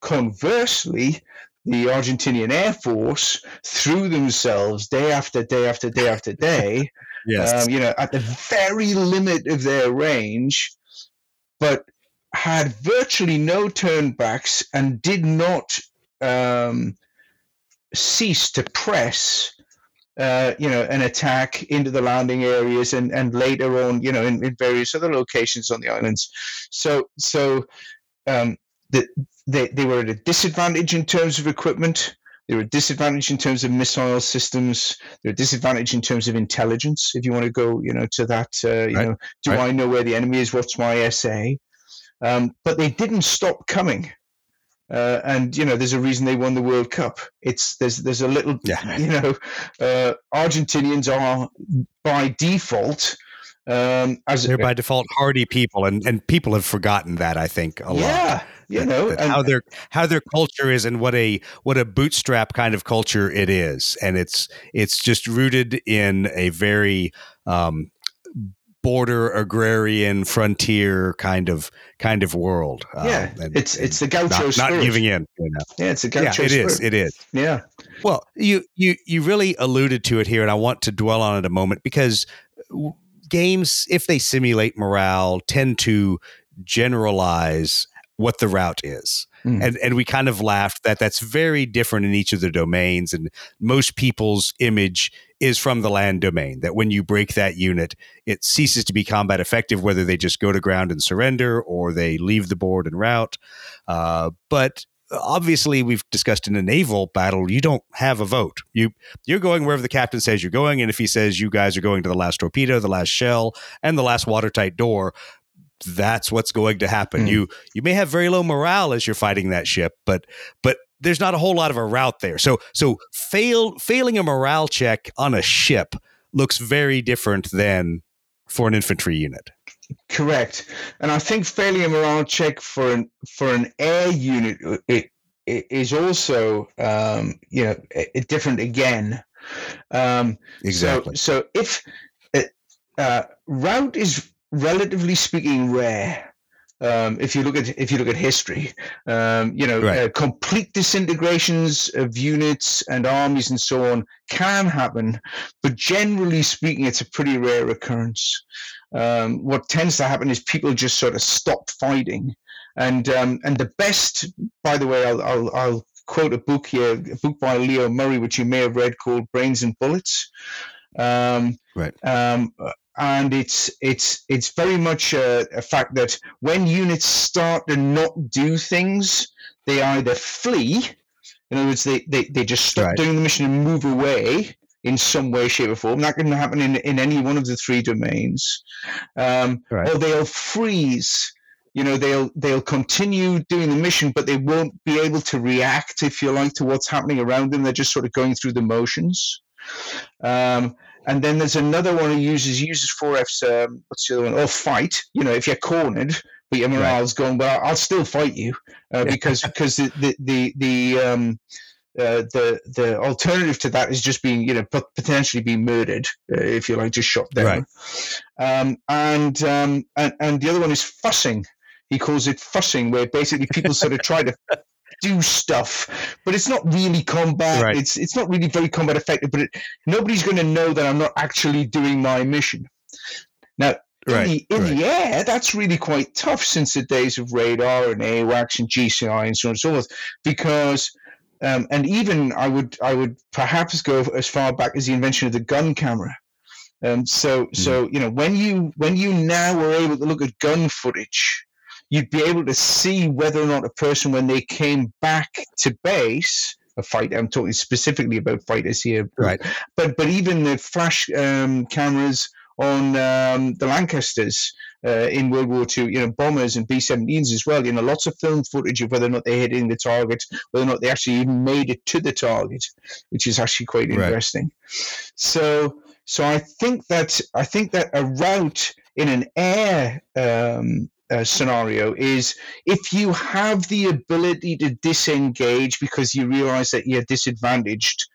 Conversely, the Argentinian Air Force threw themselves day after day after day after day, [laughs] yes. Um, you know, at the very limit of their range, but had virtually no turnbacks and did not um, cease to press. Uh, you know, an attack into the landing areas, and, and later on, you know, in, in various other locations on the islands. So, so um, the, they, they were at a disadvantage in terms of equipment. They were a disadvantage in terms of missile systems. They're a disadvantage in terms of intelligence. If you want to go, you know, to that, uh, you right. know, do right. I know where the enemy is? What's my SA? Um, but they didn't stop coming. Uh, and you know, there's a reason they won the World Cup. It's there's there's a little, yeah. [laughs] you know, uh, Argentinians are by default um, as they're by default hardy people, and, and people have forgotten that. I think a yeah, lot. Yeah, you know and, how their how their culture is, and what a what a bootstrap kind of culture it is, and it's it's just rooted in a very um, border agrarian frontier kind of kind of world. Yeah, um, and, it's it's the gaucho not, not, giving in. You know? Yeah, it's a gaucho. Yeah, it is. It is. Yeah. Well, you you you really alluded to it here, and I want to dwell on it a moment because games, if they simulate morale, tend to generalize what the rout is. Mm. And and we kind of laughed that that's very different in each of the domains and most people's image is from the land domain that when you break that unit it ceases to be combat effective whether they just go to ground and surrender or they leave the board and rout. Uh, but obviously we've discussed in a naval battle you don't have a vote. You you're going wherever the captain says you're going and if he says you guys are going to the last torpedo the last shell and the last watertight door that's what's going to happen. Mm. you you may have very low morale as you're fighting that ship but but there's not a whole lot of a rout there so so fail failing a morale check on a ship looks very different than for an infantry unit Correct, and I think failing a morale check for an for an air unit it, it is also um, you know different again. Um, exactly. So, so if uh, rout is relatively speaking rare, um, if you look at if you look at history, um, you know, right. uh, complete disintegrations of units and armies and so on can happen, but generally speaking, it's a pretty rare occurrence um, what tends to happen is people just sort of stop fighting. And um, and the best, by the way, I'll, I'll, I'll quote a book here, a book by Leo Murray, which you may have read, called Brains and Bullets. Um, right. Um, and it's it's it's very much a, a, fact that when units start to not do things, they either flee. In other words, they, they, they just stop right. doing the mission and move away, in some way, shape, or form. That can happen in, in any one of the three domains. Um, right. Or they'll freeze. You know, they'll they'll continue doing the mission, but they won't be able to react, if you like, to what's happening around them. They're just sort of going through the motions. Um, and then there's another one who uses uses 4F's um, what's the other one? Oh, fight. You know, if you're cornered, but your morale's right. going, well, I'll still fight you uh, because [laughs] because the the the, the um, uh, the the alternative to that is just being you know potentially being murdered uh, if you like just shot down right. um, and, um, and and the other one is fussing he calls it fussing where basically people sort of try to do stuff but it's not really combat right. it's it's not really very combat effective but it, nobody's going to know that i'm not actually doing my mission now Right, in, the, in right. the air, that's really quite tough since the days of radar and AWACS and GCI and so on and so forth, because um, and even I would I would perhaps go as far back as the invention of the gun camera. Um, so so you know when you when you now are able to look at gun footage, you'd be able to see whether or not a person when they came back to base a fight. I'm talking specifically about fighters here, right? But but even the flash um, cameras on um, the Lancasters uh, in World War II, you know, bombers and B-17s as well. You know, lots of film footage of whether or not they're hitting the target, whether or not they actually even made it to the target, which is actually quite interesting. Right. So, so I think that I think that a rout in an air um, uh, scenario is if you have the ability to disengage because you realize that you're disadvantaged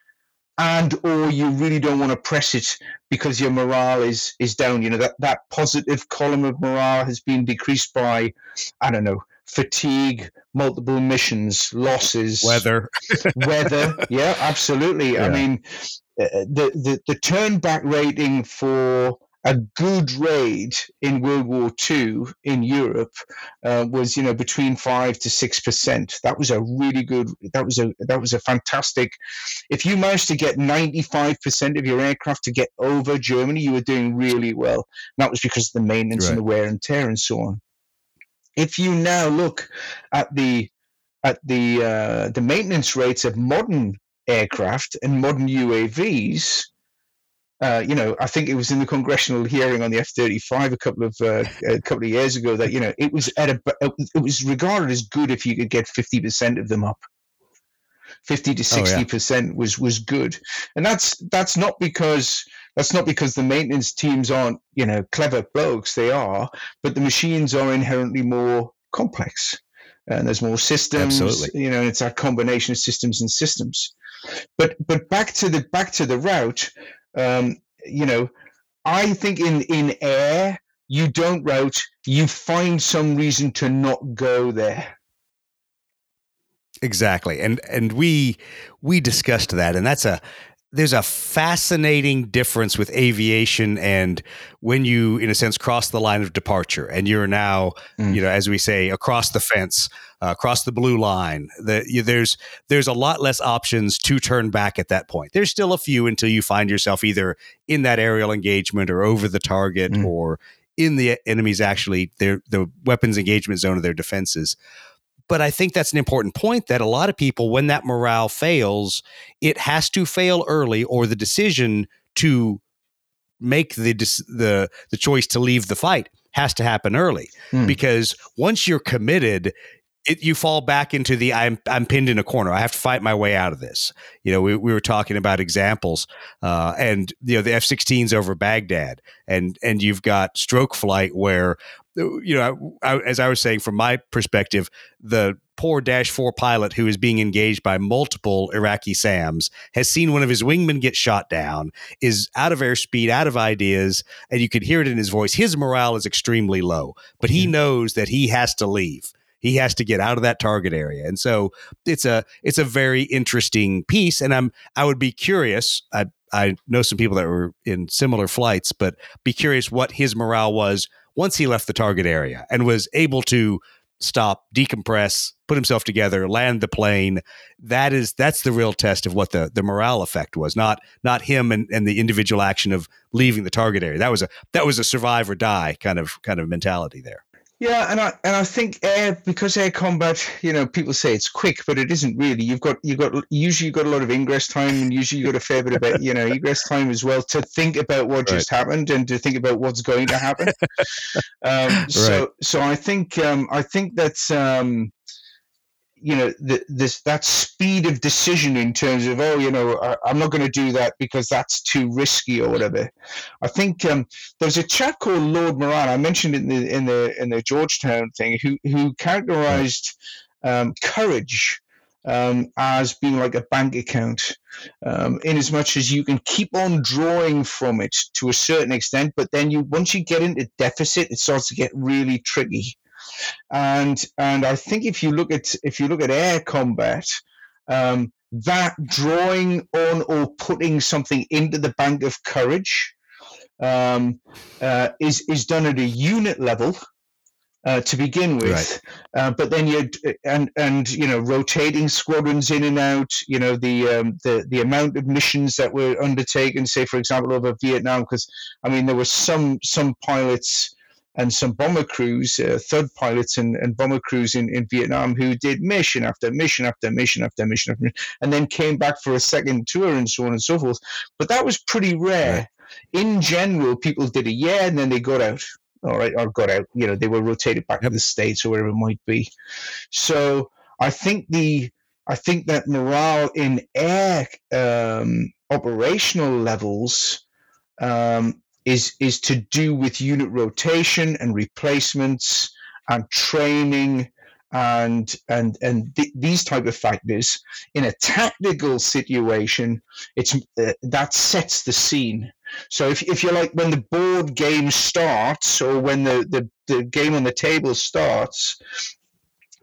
and or you really don't want to press it because your morale is is down you know that that positive column of morale has been decreased by i don't know fatigue multiple missions losses weather. [laughs] weather. Yeah absolutely. Yeah. i mean uh, the, the the turn back rating for a good raid in World War II in Europe uh, was, you know, between five to six percent. That was a really good. That was a that was a fantastic. If you managed to get ninety five percent of your aircraft to get over Germany, you were doing really well. And that was because of the maintenance right. and the wear and tear and so on. If you now look at the at the uh, the maintenance rates of modern aircraft and modern UAVs, uh, you know, I think it was in the congressional hearing on the F thirty five a couple of uh, [laughs] a couple of years ago that you know it was at a it was regarded as good if you could get fifty percent of them up. Fifty to sixty oh, yeah. percent was was good, and that's that's not because that's not because the maintenance teams aren't you know clever blokes. They are, but the machines are inherently more complex, and there's more systems. Absolutely. You know, it's a combination of systems and systems. But but back to the back to the rout um, you know, I think in in air you don't rout, you find some reason to not go there. Exactly, and and we we discussed that, and that's a there's a fascinating difference with aviation and when you in a sense cross the line of departure and you're now mm. you know as we say across the fence uh, across the blue line the, you, there's there's a lot less options to turn back at that point there's still a few until you find yourself either in that aerial engagement or over the target mm. or in the enemy's actually their the weapons engagement zone of their defenses but I think that's an important point that a lot of people, when that morale fails, it has to fail early, or the decision to make the the the choice to leave the fight has to happen early. Mm. Because once you're committed, it, you fall back into the I'm I'm pinned in a corner. I have to fight my way out of this. You know, we, we were talking about examples, uh, and you know the F-16s over Baghdad, and and you've got stroke flight where you know, I, as I was saying, from my perspective, the poor Dash 4 pilot who is being engaged by multiple Iraqi SAMs has seen one of his wingmen get shot down, is out of airspeed, out of ideas, and you can hear it in his voice. His morale is extremely low, but he knows that he has to leave he has to get out of that target area. And so it's a it's a very interesting piece and i'm i would be curious i i know some people that were in similar flights but be curious what his morale was once he left the target area and was able to stop decompress put himself together land the plane. That is that's the real test of what the the morale effect was not not him and, and the individual action of leaving the target area. That was a that was a survive or die kind of kind of mentality there yeah, and I and I think air because air combat, you know, people say it's quick, but it isn't really. You've got you've got usually you've got a lot of ingress time, and usually you've got a fair bit of you know egress time as well to think about what right. just happened and to think about what's going to happen. [laughs] um, so right. so I think um, I think that's um, you know the, this that speed of decision in terms of oh you know I, am not going to do that because that's too risky or whatever. I think um, there's a chap called Lord Moran. I mentioned in the in the in the Georgetown thing who who characterized um, courage um, as being like a bank account, um, in as much as you can keep on drawing from it to a certain extent, but then you once you get into deficit, it starts to get really tricky. And and I think if you look at if you look at air combat, um, that drawing on or putting something into the bank of courage um, uh, is is done at a unit level uh, to begin with. Right. Uh, but then you and and you know rotating squadrons in and out. You know the um, the the amount of missions that were undertaken, say for example over Vietnam, because I mean there were some some pilots and some bomber crews, uh, third pilots and, and bomber crews in, in Vietnam who did mission after mission after mission after mission after mission, and then came back for a second tour and so on and so forth. But that was pretty rare. Right. In general, people did a year and then they got out all right, or got out. You know, they were rotated back yep. to the states or wherever it might be. So I think the I think that morale in air um, operational levels um, is is to do with unit rotation and replacements and training and and and th- these type of factors. In a tactical situation it's uh, that sets the scene. So if, if you like when the board game starts or when the, the, the game on the table starts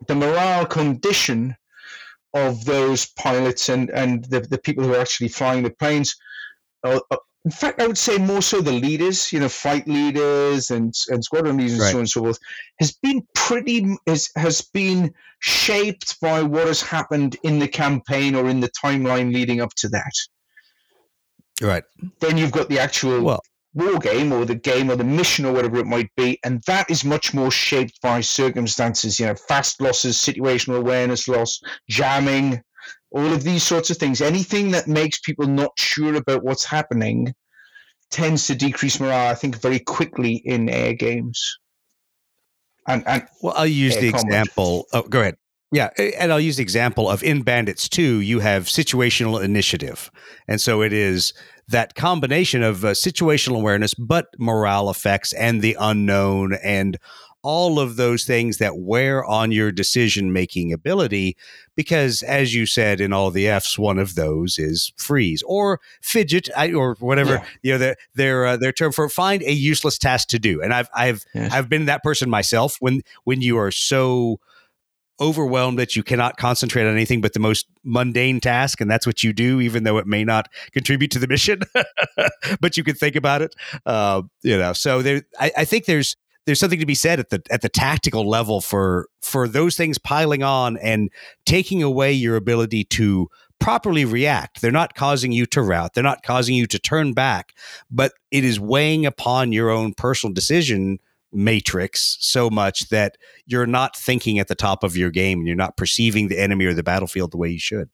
the morale condition of those pilots and and the, the people who are actually flying the planes are, in fact, I would say more so the leaders, you know, flight leaders and and squadron leaders and so on and so forth, has been pretty has has been shaped by what has happened in the campaign or in the timeline leading up to that. Right. Then you've got the actual well, war game or the game or the mission or whatever it might be, and that is much more shaped by circumstances. You know, fast losses, situational awareness loss, jamming, all of these sorts of things, anything that makes people not sure about what's happening tends to decrease morale, I think, very quickly in air games. And, and well, I'll use the combat. example. Oh, go ahead. Yeah, and I'll use the example of in Bandits 2, you have situational initiative. And so it is that combination of uh, situational awareness, but morale effects and the unknown and all of those things that wear on your decision making ability. Because, as you said in all the F's, one of those is freeze or fidget or whatever yeah. you know their their uh, their term for find a useless task to do. And I've I've yes. I've been that person myself when when you are so overwhelmed that you cannot concentrate on anything but the most mundane task and that's what you do even though it may not contribute to the mission [laughs] but you can think about it uh, you know so there I, I, think there's there's something to be said at the at the tactical level for for those things piling on and taking away your ability to properly react. They're not causing you to rout. They're not causing you to turn back, but it is weighing upon your own personal decision matrix so much that you're not thinking at the top of your game and you're not perceiving the enemy or the battlefield the way you should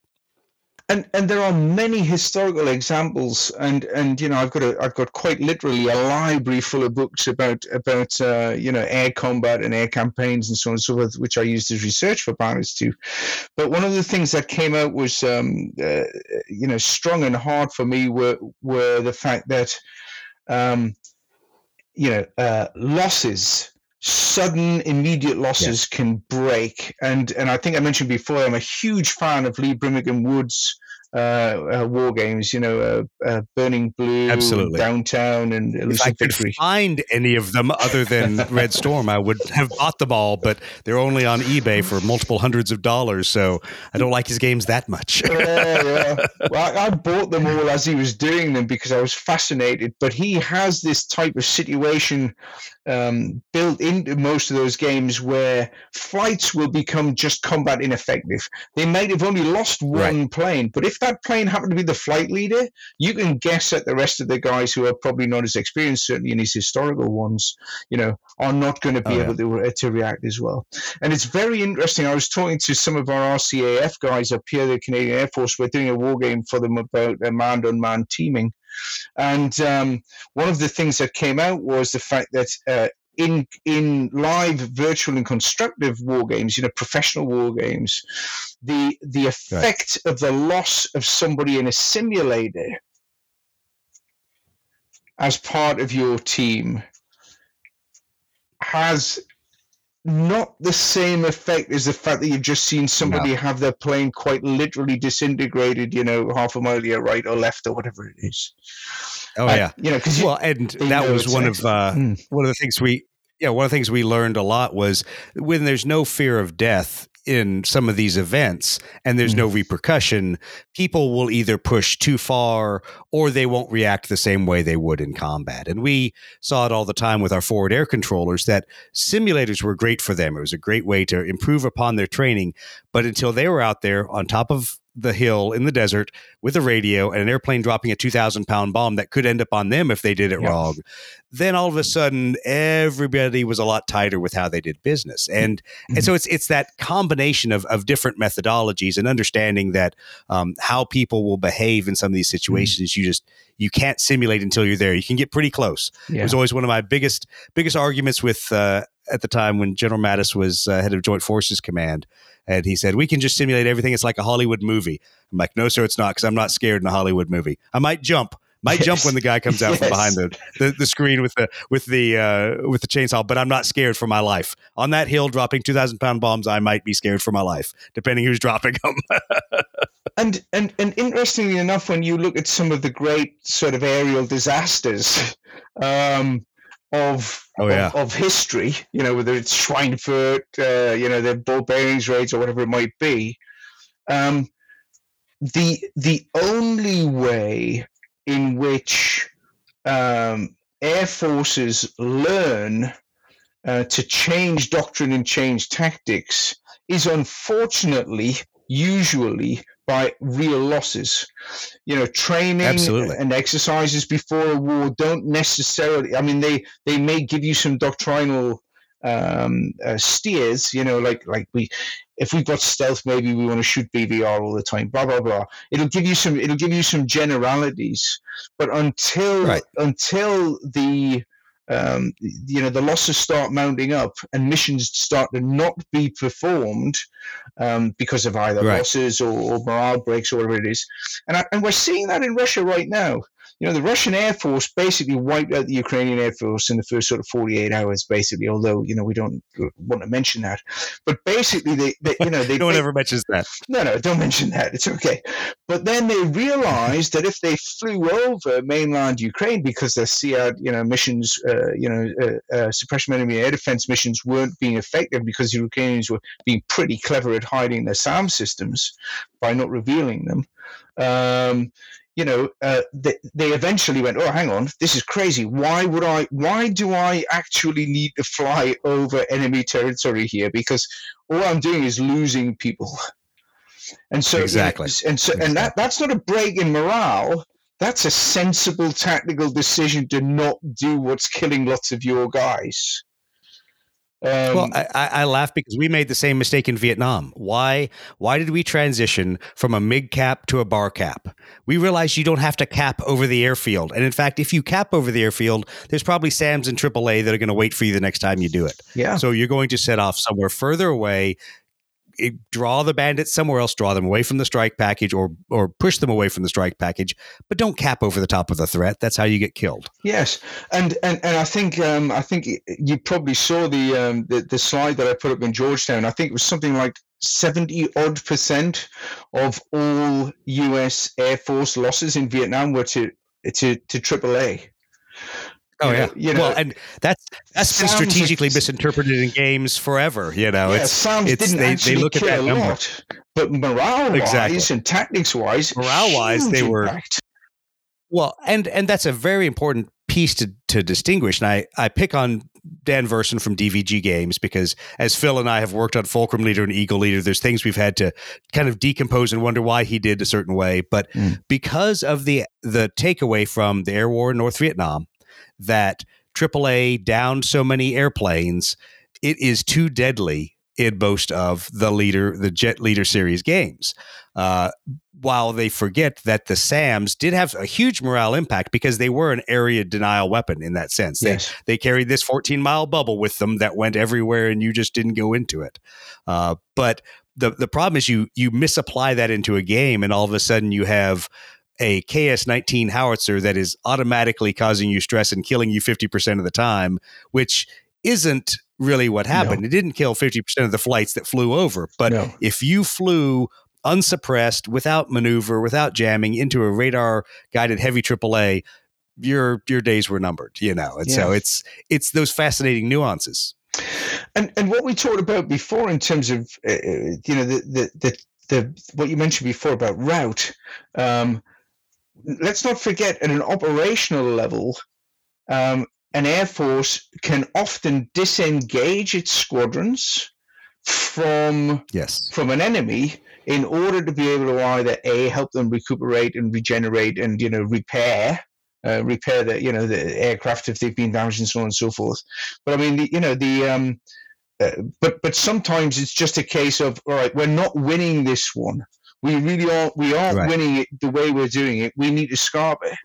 and and there are many historical examples and and you know i've got a i've got quite literally a library full of books about about uh, you know air combat and air campaigns and so on and so forth which i used as research for Bandits 2 but one of the things that came out was um, uh, you know strong and hard for me were were the fact that um, you know uh, losses sudden immediate losses yeah. can break and and i think i mentioned before i'm a huge fan of Lee Brimmicombe-Wood's uh, uh, war games, you know, uh, uh, Burning Blue, absolutely, Downtown, and Elusive if I could Victory. find any of them other than [laughs] Red Storm, I would have bought them all, but they're only on eBay for multiple hundreds of dollars, so I don't like his games that much. yeah. Well, I, I bought them all as he was doing them because I was fascinated. But he has this type of situation um, built into most of those games where flights will become just combat ineffective. They might have only lost one right. plane, but if that plane happened to be the flight leader, you can guess that the rest of the guys who are probably not as experienced, certainly in these historical ones, you know, are not going to be oh, able to, uh, to react as well. And it's very interesting. I was talking to some of our RCAF guys up here, the Canadian Air Force. We're doing a war game for them about manned unmanned teaming. And um, one of the things that came out was the fact that uh, in in live, virtual, and constructive war games, you know, professional war games, the the effect right. of the loss of somebody in a simulator as part of your team has not the same effect as the fact that you've just seen somebody no. have their plane quite literally disintegrated, you know, half a mile to your right or left or whatever it is. Oh uh, yeah, you know, because well, and that was one of uh, mm. one of the things we yeah one of the things we learned a lot was when there's no fear of death in some of these events and there's mm no repercussion, people will either push too far or they won't react the same way they would in combat. And we saw it all the time with our forward air controllers that simulators were great for them. It was a great way to improve upon their training. But until they were out there on top of the hill in the desert with a radio and an airplane dropping a 2,000 pound bomb that could end up on them if they did it wrong. Then all of a sudden, everybody was a lot tighter with how they did business. And, mm-hmm. and so it's, it's that combination of, of different methodologies and understanding that um, how people will behave in some of these mm-hmm. situations, mm-hmm. you just, you can't simulate until you're there. You can get pretty close. Yeah. It was always one of my biggest, biggest arguments with, uh, at the time when General Mattis was uh, head of Joint Forces Command and he said, We can just simulate everything. It's like a Hollywood movie. I'm like, No, sir, it's not because I'm not scared in a Hollywood movie. I might jump. Might yes. jump when the guy comes out yes. from behind the, the, the, screen with the with the uh, with the chainsaw, but I'm not scared for my life. On that hill, dropping two thousand pound bombs, I might be scared for my life, depending who's dropping them. [laughs] and and and interestingly enough, when you look at some of the great sort of aerial disasters, um, of oh, yeah. of, of, history, you know, whether it's Schweinfurt, uh, you know, the ball bearings raids or whatever it might be. Um, the the only way in which um, air forces learn uh, to change doctrine and change tactics is unfortunately usually by real losses. You know, training Absolutely. and exercises before a war don't necessarily. I mean, they they may give you some doctrinal um, uh, steers. You know, like like we. If we've got stealth, maybe we want to shoot BVR all the time. Blah blah blah. It'll give you some. It'll give you some generalities, but until right. until the um, you know the losses start mounting up and missions start to not be performed um, because of either right. losses or, or, morale breaks or whatever it is and, I, and we're seeing that in russia right now you know, the Russian Air Force basically wiped out the Ukrainian Air Force in the first sort of 48 hours, basically, although, you know, we don't want to mention that. But basically, they, they you know, [laughs] they. no one ever mentions that. No, no, don't mention that. It's okay. But then they realized that if they flew over mainland Ukraine because the SEAD, you know, missions, uh, you know, uh, uh, suppression of enemy air defense missions weren't being effective because the Ukrainians were being pretty clever at hiding their SAM systems by not revealing them. Um, you know, uh, they, they eventually went, oh, hang on, this is crazy. Why would I? Why do I actually need to fly over enemy territory here? Because all I'm doing is losing people. And so, exactly, and so, and that that's not a break in morale. That's a sensible tactical decision to not do what's killing lots of your guys. Um, well, I, I, laugh because we made the same mistake in Vietnam. Why? Why did we transition from a MiGCAP to a bar cap? We realized you don't have to cap over the airfield, and in fact, if you cap over the airfield, there's probably SAMs and AAA that are going to wait for you the next time you do it. Yeah. So you're going to set off somewhere further away, draw the bandits somewhere else, draw them away from the strike package, or or push them away from the strike package, but don't cap over the top of the threat. That's how you get killed. Yes, and and, and I think um, I think you probably saw the, um, the the slide that I put up in Georgetown. I think it was something like 70 odd percent of all US Air Force losses in Vietnam were to to to AAA. Oh yeah, you know, well, and that's that's been strategically misinterpreted in games forever. You know, yeah, it's, sounds it's, didn't they, actually they look at that number. Lot, but morale exactly. wise and tactics wise, morale wise, they were. Impact. Well, and and that's a very important piece to to distinguish. And I I pick on Dan Verssen from DVG Games because as Phil and I have worked on Fulcrum Leader and Eagle Leader, there's things we've had to kind of decompose and wonder why he did a certain way. But mm. because of the the takeaway from the air war in North Vietnam, that AAA downed so many airplanes, it is too deadly in most of the leader, the Jet Leader series games. Uh, while they forget that the SAMs did have a huge morale impact because they were an area denial weapon in that sense. Yes. They, they carried this 14 mile bubble with them that went everywhere and you just didn't go into it. Uh, but the, the problem is you you misapply that into a game and all of a sudden you have a KS-19 howitzer that is automatically causing you stress and killing you 50% of the time, which isn't really what happened. No. It didn't kill 50% of the flights that flew over, but No. if you flew unsuppressed, without maneuver, without jamming into a radar guided heavy AAA, your your days were numbered, you know. And so it's it's those fascinating nuances. And and what we talked about before in terms of uh, uh, you know the, the the the what you mentioned before about rout. Um, let's not forget at an operational level, um, an air force can often disengage its squadrons from Yes. from an enemy in order to be able to either a help them recuperate and regenerate and you know repair uh, repair the you know the aircraft if they've been damaged and so on and so forth but i mean the, you know the um uh, but but sometimes it's just a case of all right we're not winning this one we really aren't we aren't Right. winning it the way we're doing it we need to scarp it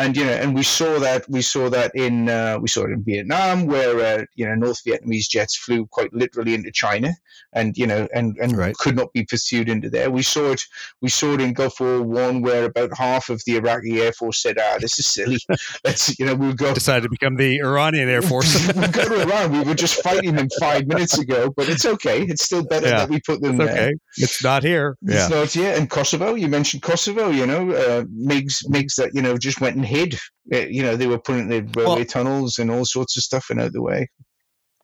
and you know and we saw that we saw that in uh, we saw it in vietnam where uh, you know north vietnamese jets flew quite literally into china and you know and and Right. could not be pursued into there we saw it we saw it in gulf war one where about half of the iraqi air force said ah this is silly [laughs] let's you know we'll go [laughs] Decided to become the Iranian Air Force. [laughs] we'll go to Iran. We were just fighting them five minutes ago, but it's okay. It's still better Yeah. that we put them It's there. okay. It's not here. It's Yeah. not, here. and Kosovo. You mentioned Kosovo. You know, uh, MiGs, MiGs that you know just went and hid. Uh, you know, they were putting the railway Well- tunnels and all sorts of stuff in out the way.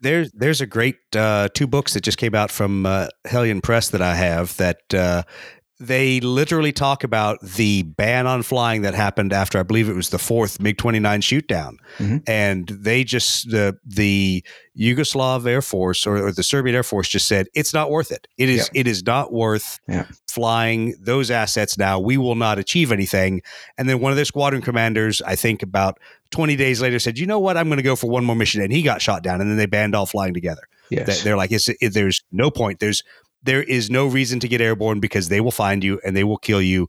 There's there's a great uh, two books that just came out from uh, Helion Press that I have that uh, they literally talk about the ban on flying that happened after I believe it was the fourth MiG twenty nine shoot down, Mhm. and they just the the Yugoslav Air Force or, or the Serbian Air Force just said it's not worth it. It is it is not worth Yeah. Flying those assets now. We will not achieve anything. And then one of their squadron commanders, I think about 20 days later, said, you know what? I'm going to go for one more mission. And he got shot down. And then they banned all flying together. Yes. They- They're like, it's, it, there's no point. There's, there is no reason to get airborne because they will find you and they will kill you.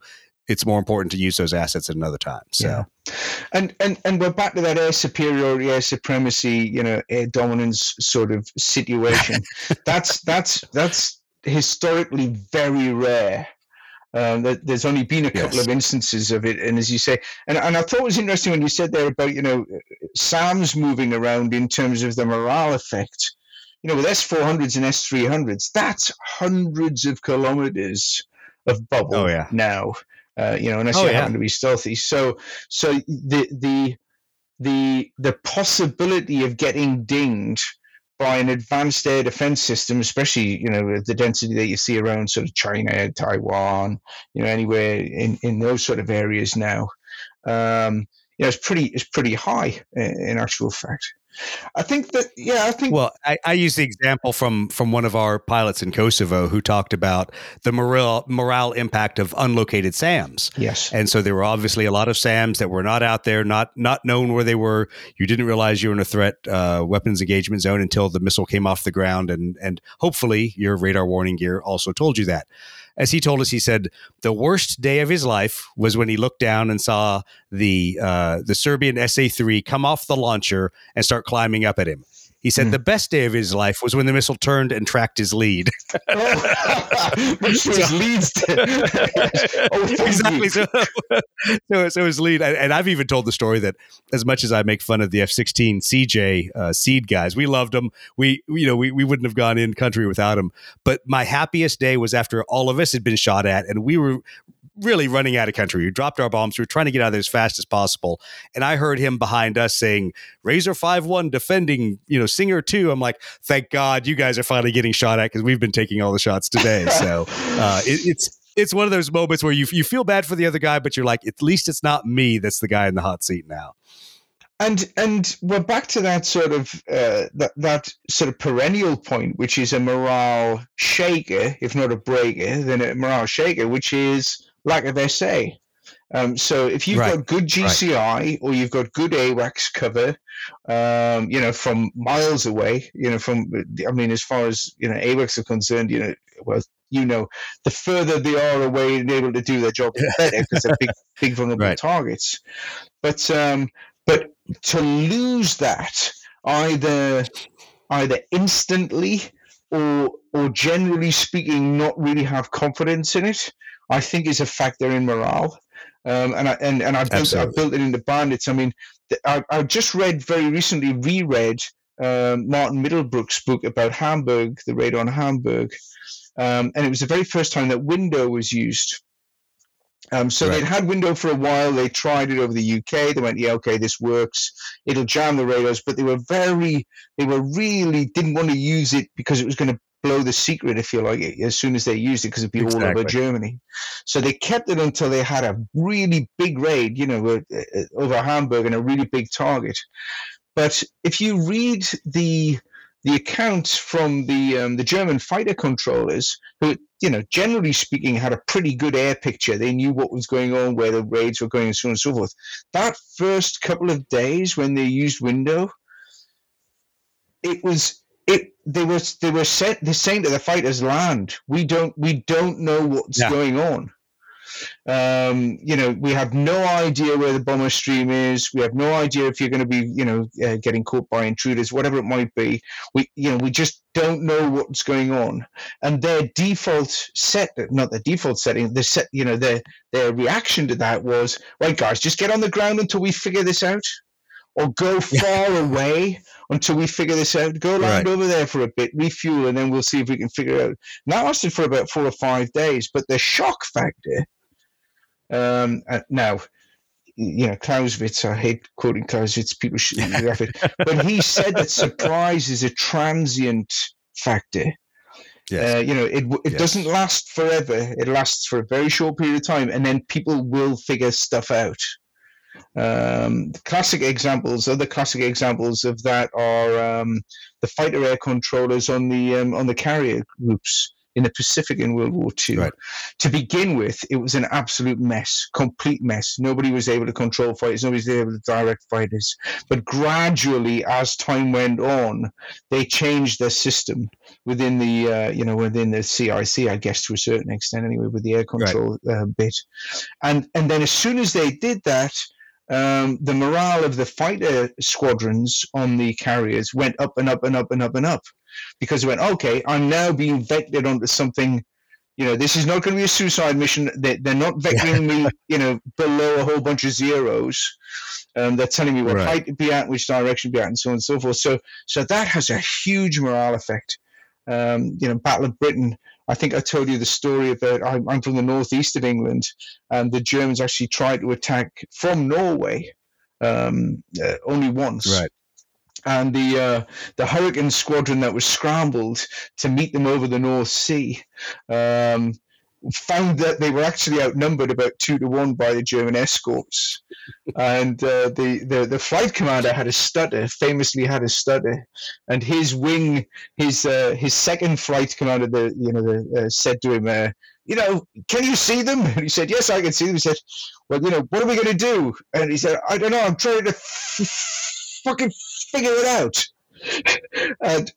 It's more important to use those assets at another time. So, Yeah. and and and we're back to that air superiority, air supremacy, you know, air dominance sort of situation. [laughs] that's that's that's historically very rare. Um, that there's only been a couple Yes. of instances of it, and as you say, and, and I thought it was interesting when you said there about you know SAMs moving around in terms of the morale effect. You know, with S four hundreds and S three hundreds, that's hundreds of kilometers of bubble Oh, yeah. now. Uh, you know, unless Oh, you yeah. happen to be stealthy. So, so the the the the possibility of getting dinged by an advanced air defense system, especially you know the density that you see around sort of China, Taiwan, you know anywhere in, in those sort of areas now, um, you know it's pretty it's pretty high in, in actual fact. I think that yeah, I think well, I, I use the example from from one of our pilots in Kosovo who talked about the morale morale impact of unlocated SAMs. yes, And so there were obviously a lot of SAMs that were not out there, not not known where they were. You didn't realize you were in a threat uh, weapons engagement zone until the missile came off the ground, and and hopefully your radar warning gear also told you that. As he told us, he said the worst day of his life was when he looked down and saw the uh, the Serbian SA three come off the launcher and start climbing up at him. He said Hmm. the best day of his life was when the missile turned and tracked his lead. [laughs] leads [laughs] to oh, exactly. So, [laughs] so, so his lead, and, and I've even told the story that as much as I make fun of the F-16 CJ uh, SEAD guys, we loved them. We, you know, we, we wouldn't have gone in country without them. But my happiest day was after all of us had been shot at, and we were really running out of country. We dropped our bombs. We were trying to get out of there as fast as possible. And I heard him behind us saying, Razor 5-1 defending, you know, Singer 2. I'm like, thank God you guys are finally getting shot at because we've been taking all the shots today. [laughs] So uh, it, it's it's one of those moments where you you feel bad for the other guy, but you're like, at least it's not me that's the guy in the hot seat now. and and we're back to that sort of uh, that that sort of perennial point, which is a morale shaker, if not a breaker, then a morale shaker, which is lack of SA. Um, so if you've right. got good GCI right. or you've got good AWACS cover, um, you know, from miles away, you know, from I mean, as far as you know, AWACS are concerned, you know, well, you know, the further they are away and able to do their job, the better because they're big, [laughs] big vulnerable right. targets. But um, but to lose that either either instantly or or generally speaking, not really have confidence in it, I think is a factor in morale. Um, and I and, and I built I built it into bandits. I mean, I I just read very recently reread um, Martin Middlebrook's book about Hamburg, the raid on Hamburg, um, and it was the very first time that Window was used. Um, so right. they'd had Window for a while. They tried it over the UK. They went, yeah, okay, this works. It'll jam the radars, but they were very, they were really didn't want to use it because it was going to blow the secret, if you like, as soon as they used it because it'd be exactly. all over Germany. So they kept it until they had a really big raid, you know, uh, uh, over Hamburg and a really big target. But if you read the the accounts from the um, the German fighter controllers, who you know generally speaking had a pretty good air picture. They knew what was going on, where the raids were going, and so on and so forth. That first couple of days when they used window, it was it they were they were set they're saying to the fighters land. We don't we don't know what's yeah. going on. Um, you know we have no idea where the bomber stream is. We have no idea if you're going to be you know uh, getting caught by intruders whatever it might be. We you know we just don't know what's going on. And their default set not the default setting the set you know their their reaction to that was right guys just get on the ground until we figure this out or go [laughs] far away until we figure this out. Go land right. over there for a bit, refuel, and then we'll see if we can figure it out. And that lasted for about four or five days. But the shock factor, um, uh, now, you know, Clausewitz, I hate quoting Clausewitz, people should [laughs] laugh it, but he said that surprise is a transient factor. Yes. Uh, you know, it it yes. doesn't last forever. It lasts for a very short period of time, and then people will figure stuff out. Um, classic examples, other classic examples of that are um, the fighter air controllers on the um, on the carrier groups in the Pacific in World War II. Right. To begin with, it was an absolute mess, complete mess. Nobody was able to control fighters, nobody was able to direct fighters. But gradually, as time went on, they changed their system within the uh, you know within the CIC, I guess to a certain extent anyway, with the air control right. uh, bit. And and then as soon as they did that um, the morale of the fighter squadrons on the carriers went up and up and up and up and up because it went, okay, I'm now being vectored onto something. You know, this is not going to be a suicide mission. They, they're not vectoring me, you know, below a whole bunch of zeros. Um, they're telling me what right. height to be at, which direction to be at, and so on and so forth. So, so that has a huge morale effect. Um, you know, Battle of Britain I think I told you the story about I'm, I'm from the northeast of England, and the Germans actually tried to attack from Norway um, uh, only once. Right. And the uh, the Hurricane squadron that was scrambled to meet them over the North Sea um, found that they were actually outnumbered about two to one by the German escorts, and uh, the, the the flight commander had a stutter, famously had a stutter, and his wing, his uh, his second flight commander, the you know, the, uh, said to him, uh, you know, can you see them? And he said, yes, I can see them. He said, well, you know, what are we going to do? And he said, I don't know. I'm trying to f- fucking figure it out. [laughs] and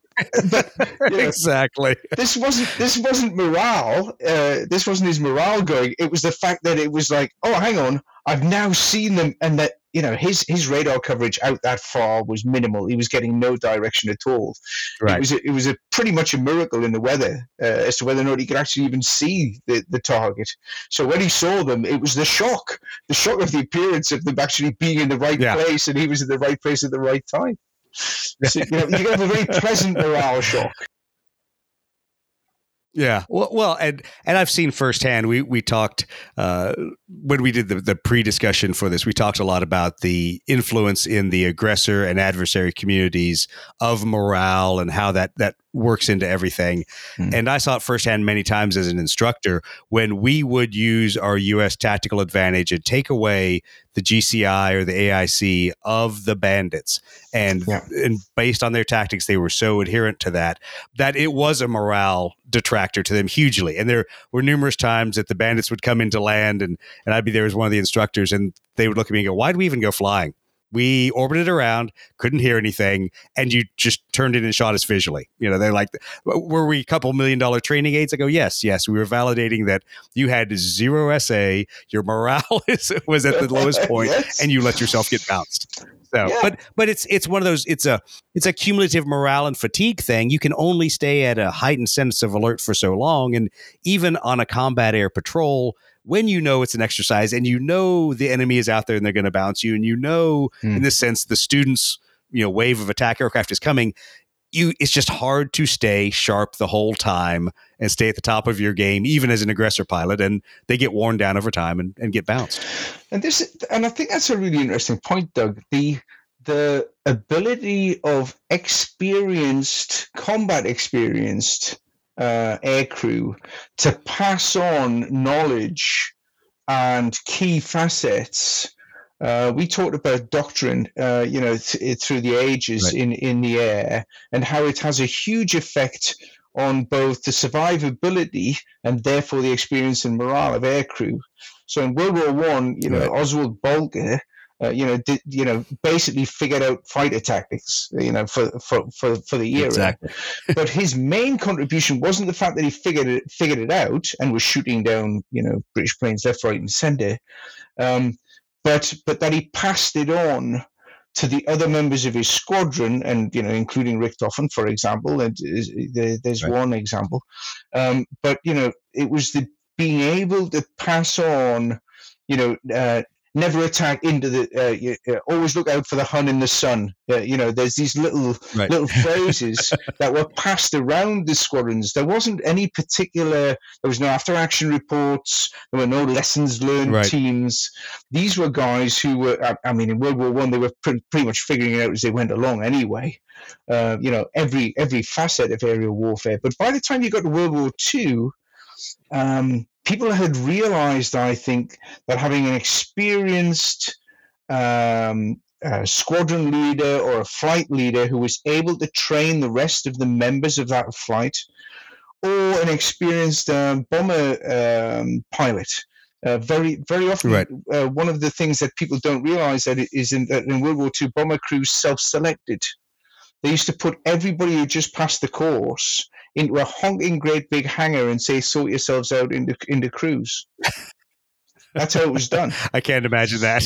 but, [laughs] you know, exactly. This wasn't this wasn't morale. Uh, this wasn't his morale going. It was the fact that it was like, oh, hang on, I've now seen them, and that you know his his radar coverage out that far was minimal. He was getting no direction at all. Right. It was a, it was a pretty much a miracle in the weather uh, as to whether or not he could actually even see the, the target. So when he saw them, it was the shock, the shock of the appearance of them actually being in the right yeah. place, and he was in the right place at the right time. [laughs] So, you, know, you have a very [laughs] pleasant morale shock. Yeah, well, well, and and I've seen firsthand. We we talked uh, when we did the, the pre discussion for this. We talked a lot about the influence in the aggressor and adversary communities of morale and how that that works into everything. Mm. And I saw it firsthand many times as an instructor when we would use our US tactical advantage and take away the GCI or the AIC of the bandits. And, yeah. and based on their tactics, they were so adherent to that that it was a morale detractor to them hugely. And there were numerous times that the bandits would come into land and, and I'd be there as one of the instructors and they would look at me and go, Why do we even go flying? We orbited around, couldn't hear anything, and you just turned it and shot us visually. You know, they're like, were we a couple million dollar training aids? I go, yes, yes. We were validating that you had zero SA, your morale [laughs] is, was at the lowest [laughs] point, yes. and you let yourself get bounced. So, yeah. but but it's it's one of those. It's a it's a cumulative morale and fatigue thing. You can only stay at a heightened sense of alert for so long, and even on a combat air patrol when you know it's an exercise and you know the enemy is out there and they're going to bounce you and you know mm. in this sense the students you know wave of attack aircraft is coming you it's just hard to stay sharp the whole time and stay at the top of your game even as an aggressor pilot and they get worn down over time and, and get bounced and this and i think that's a really interesting point doug the the ability of experienced combat experienced uh, aircrew to pass on knowledge and key facets. Uh, we talked about doctrine, uh, you know, th- through the ages right. in, in the air and how it has a huge effect on both the survivability and therefore the experience and morale of aircrew. So in World War One, you know, right. Oswald Boelcke uh, you know, did, you know, basically figured out fighter tactics, you know, for for for, for the era. Exactly. [laughs] but his main contribution wasn't the fact that he figured it figured it out and was shooting down, you know, British planes left, right, and centre, um, but but that he passed it on to the other members of his squadron, and you know, including Richthofen, for example. And there's right. one example, um, but you know, it was the being able to pass on you know, uh, never attack into the uh, you, uh, always look out for the hun in the sun. Uh, you know there's these little right. little [laughs] phrases that were passed around the squadrons. There wasn't any particular there was no after action reports there were no lessons learned right. teams. These were guys who were I, I, mean in world war one they were pretty, pretty much figuring it out as they went along anyway. Uh, you know every every facet of aerial warfare. But by the time you got to world war two um, people had realized, I think, that having an experienced um, uh, squadron leader or a flight leader who was able to train the rest of the members of that flight, or an experienced um, bomber um, pilot. Uh, very, very often, right. uh, one of the things that people don't realize that is in, that in World War II, bomber crews self-selected. They used to put everybody who just passed the course into a honking great big hangar and say, sort yourselves out in the, in the crews. That's how it was done. [laughs] I can't imagine that.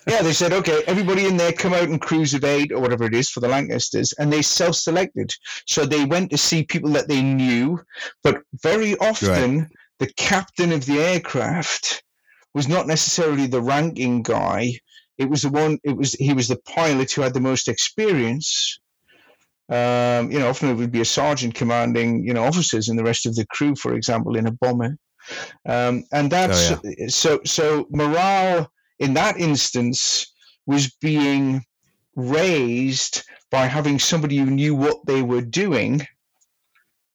[laughs] yeah, they said, okay, everybody in there come out and crews of eight or whatever it is for the Lancasters, and they self selected. So they went to see people that they knew, but very often right. the captain of the aircraft was not necessarily the ranking guy. It was the one, it was he was the pilot who had the most experience um, you know, often it would be a sergeant commanding, you know, officers and the rest of the crew, for example, in a bomber. Um, and that's oh, yeah. so. So morale in that instance was being raised by having somebody who knew what they were doing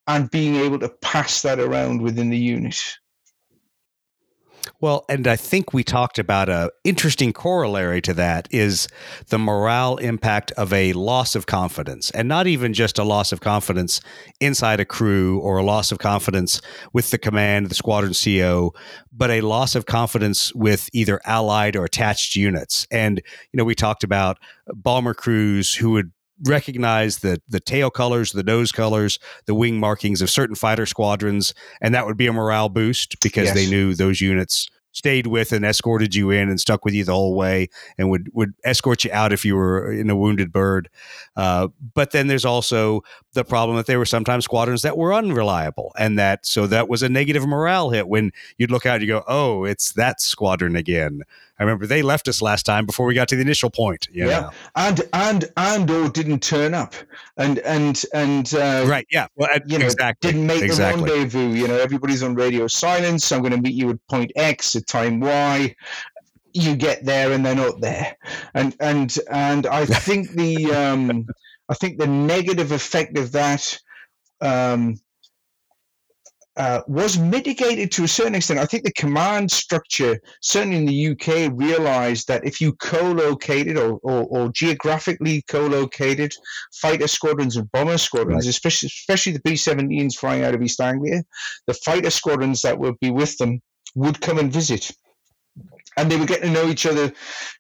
and being able to pass that around within the unit. Well, and I think we talked about a interesting corollary to that is the morale impact of a loss of confidence, and not even just a loss of confidence inside a crew or a loss of confidence with the command, the squadron CO, but a loss of confidence with either allied or attached units. And you know, we talked about bomber crews who would recognize the the tail colors, the nose colors, the wing markings of certain fighter squadrons, and that would be a morale boost because yes. they knew those units stayed with and escorted you in and stuck with you the whole way and would would escort you out if you were in a wounded bird. Uh, but then there's also the problem that there were sometimes squadrons that were unreliable, and that so that was a negative morale hit when you'd look out and you go, "Oh, it's that squadron again." I remember they left us last time before we got to the initial point. yeah, know? and and and or didn't turn up, and and and uh, right, yeah, well, you know, exactly. didn't make exactly. the rendezvous. You know, everybody's on radio silence. I'm going to meet you at point X at time Y. You get there and they're not there, and and and I [laughs] think the um, I think the negative effect of that um, uh, was mitigated to a certain extent. I think the command structure, certainly in the UK, realized that if you co-located or, or, or geographically co-located fighter squadrons and bomber squadrons, right. especially especially the B-17s flying out of East Anglia, the fighter squadrons that would be with them would come and visit and they were getting to know each other,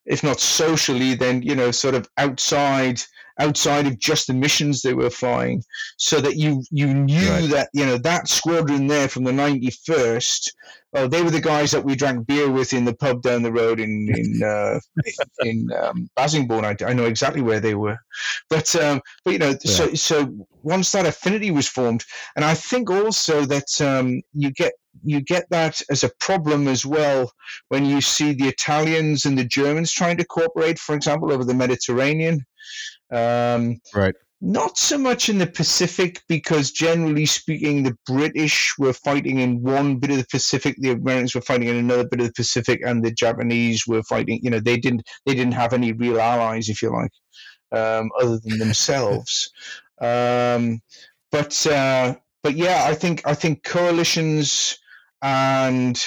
if not socially, then you know, sort of outside outside of just the missions they were flying, so that you you knew right. that you know that squadron there from the ninety first. Oh, they were the guys that we drank beer with in the pub down the road in in [laughs] uh, in um, Bassingbourn. I, I, know exactly where they were, but um, but you know, yeah. so so once that affinity was formed, and I think also that um, you get you get that as a problem as well when you see the Italians and the Germans trying to cooperate, for example, over the Mediterranean. Um, right. Not so much in the Pacific, because generally speaking, the British were fighting in one bit of the Pacific, the Americans were fighting in another bit of the Pacific, and the Japanese were fighting. You know, they didn't they didn't have any real allies, if you like, um, other than themselves. [laughs] um, but uh, but yeah, I think I think coalitions and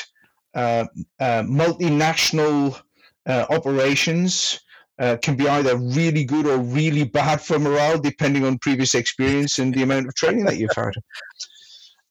uh, uh, multinational uh, operations uh, can be either really good or really bad for morale, depending on previous experience and the amount of training that you've had.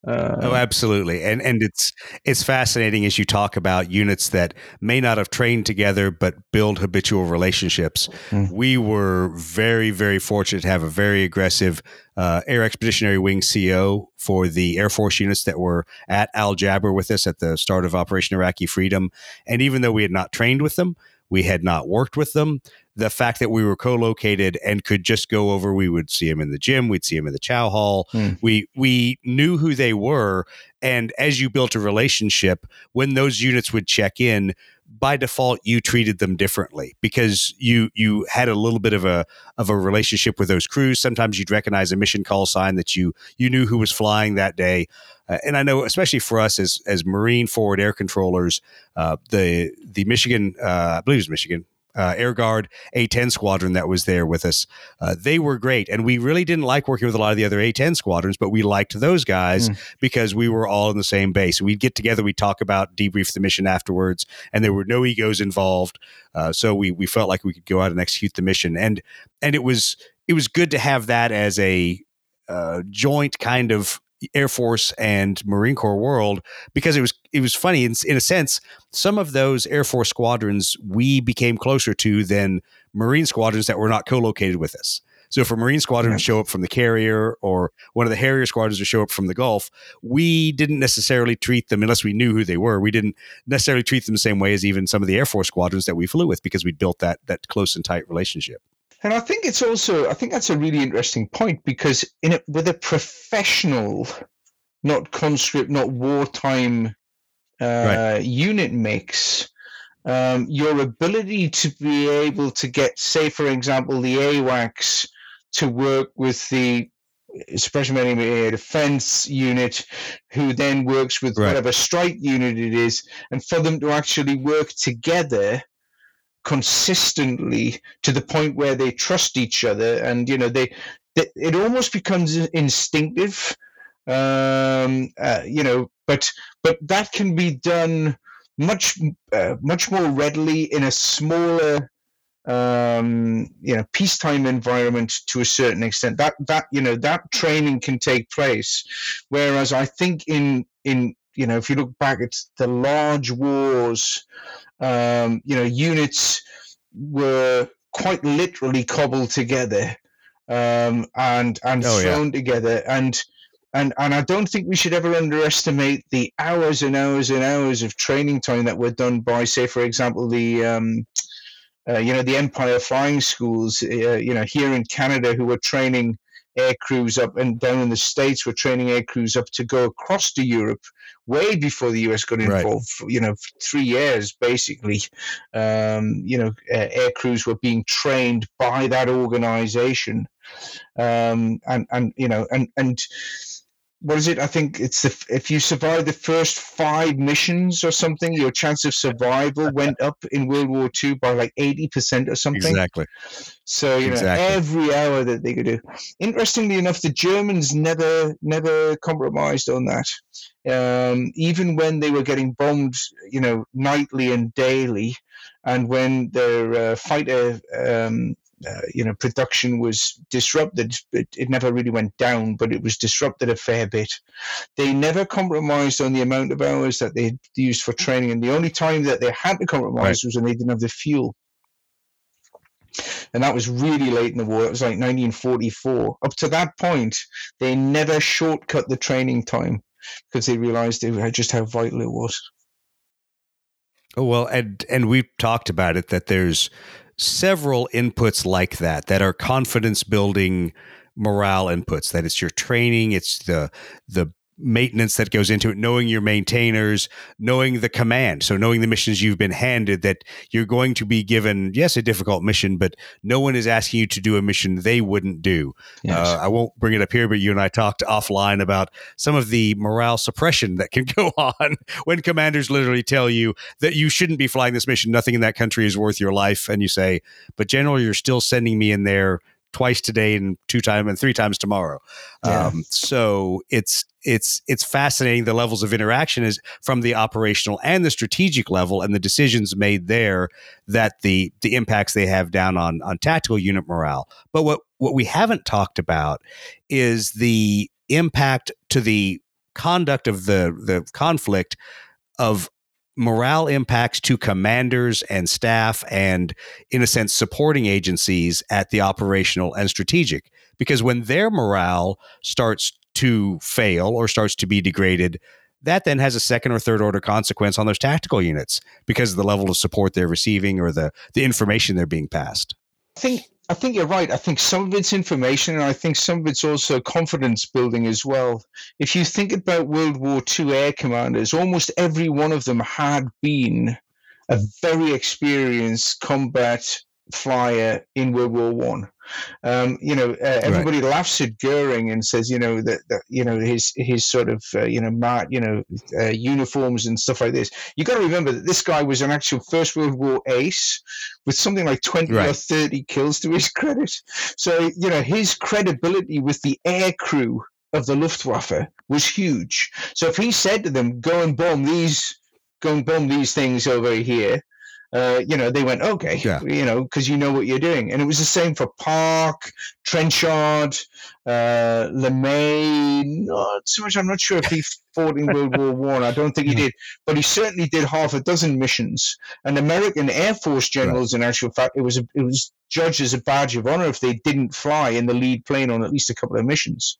Uh, oh, absolutely, and and it's it's fascinating as you talk about units that may not have trained together but build habitual relationships. Mm. We were very very fortunate to have a very aggressive uh, Air Expeditionary Wing CO for the Air Force units that were at Al Jaber with us at the start of Operation Iraqi Freedom, and even though we had not trained with them, we had not worked with them the fact that we were co-located and could just go over we would see him in the gym we'd see him in the chow hall. Mm. we we knew who they were and as you built a relationship when those units would check in by default you treated them differently because you you had a little bit of a of a relationship with those crews. Sometimes you'd recognize a mission call sign that you you knew who was flying that day. Uh, and I know, especially for us as as Marine forward air controllers, uh, the the Michigan, uh, I believe it was Michigan, uh, Air Guard A10 squadron that was there with us. Uh, they were great. And we really didn't like working with a lot of the other A10 squadrons, but we liked those guys mm. because we were all in the same base. We'd get together, we'd talk about, debrief the mission afterwards, and there were no egos involved. Uh, so we, we felt like we could go out and execute the mission. And, and it was, it was good to have that as a uh, joint kind of Air Force and Marine Corps world because it was it was funny in, in a sense. Some of those Air Force squadrons we became closer to than Marine squadrons that were not co-located with us. So if a Marine squadron would show up from the carrier or one of the Harrier squadrons would show up from the Gulf, we didn't necessarily treat them unless we knew who they were. We didn't necessarily treat them the same way as even some of the Air Force squadrons that we flew with because we built that that close and tight relationship. And I think it's also I think that's a really interesting point because in it with a professional, not conscript, not wartime uh, right. unit mix, um, your ability to be able to get, say, for example, the AWACS to work with the special military defense unit, who then works with right. whatever strike unit it is, and for them to actually work together consistently to the point where they trust each other and you know they, they it almost becomes instinctive um, uh, you know but but that can be done much uh, much more readily in a smaller um, you know peacetime environment to a certain extent. That that you know that training can take place. Whereas i think in in you know if you look back at the large wars um, you know, units were quite literally cobbled together um, and and oh, thrown yeah. together and and and I don't think we should ever underestimate the hours and hours and hours of training time that were done by, say, for example, the um, uh, you know the Empire flying schools, uh, you know, here in Canada, who were training air crews up and down in the states were training air crews up to go across to Europe way before the US got involved. Right. You know, three years basically. Um, you know, uh, air crews were being trained by that organization, um, and and you know, and and what is it? I think it's the if you survive the first five missions or something, your chance of survival [laughs] went up in World War II by like eighty percent or something. Exactly. So you Exactly. know every hour that they could do. Interestingly enough, the Germans never never compromised on that. Um, even when they were getting bombed, you know, nightly and daily, and when their uh, fighter um, uh, you know production was disrupted. It, it never really went down but it was disrupted a fair bit. They never compromised on the amount of hours that they used for training and the only time that they had to compromise Right. was when they didn't have the fuel. And that was really late in the war. It was like 1944 up to that point they never shortcut the training time because they realized they, just how vital it was. Oh, well, and and we've talked about it that there's several inputs like that that are confidence building morale inputs. That it's your training, it's the the maintenance that goes into it, knowing your maintainers, knowing the command. So knowing the missions you've been handed that you're going to be given, yes, a difficult mission, but no one is asking you to do a mission they wouldn't do. Yes. Uh, I won't bring it up here, but you and I talked offline about some of the morale suppression that can [laughs] go on when commanders literally tell you that you shouldn't be flying this mission. Nothing in that country is worth your life. And you say, but General, you're still sending me in there twice today and two times and three times tomorrow. Yeah. Um, so it's it's it's fascinating the levels of interaction is from the operational and the strategic level and the decisions made there that the the impacts they have down on on tactical unit morale. But what what we haven't talked about is the impact to the conduct of the the conflict of morale impacts to commanders and staff and in a sense supporting agencies at the operational and strategic because when their morale starts to fail or starts to be degraded that then has a second or third order consequence on those tactical units because of the level of support they're receiving or the the information they're being passed I think I think you're right. I think some of it's information, and I think some of it's also confidence building as well. If you think about World War II air commanders, almost every one of them had been a very experienced combat flyer in World War One. Um, you know, uh, everybody laughs at Goering and says, you know, that, that you know his his sort of uh, you know mat, you know uh, uniforms and stuff like this. You got to remember that this guy was an actual First World War ace with something like twenty or thirty kills to his [laughs] credit. So you know his credibility with the air crew of the Luftwaffe was huge. So if he said to them, "Go and bomb these, go and bomb these things over here," uh, you know, they went, "Okay," Yeah. you know, because you know what you're doing. And it was the same for Park, Trenchard, uh, LeMay. Not so much. I'm not sure if he fought in World War One. I. don't think he did, but he certainly did half a dozen missions. And American Air Force generals, in actual fact, it was a, it was judged as a badge of honor if they didn't fly in the lead plane on at least a couple of missions.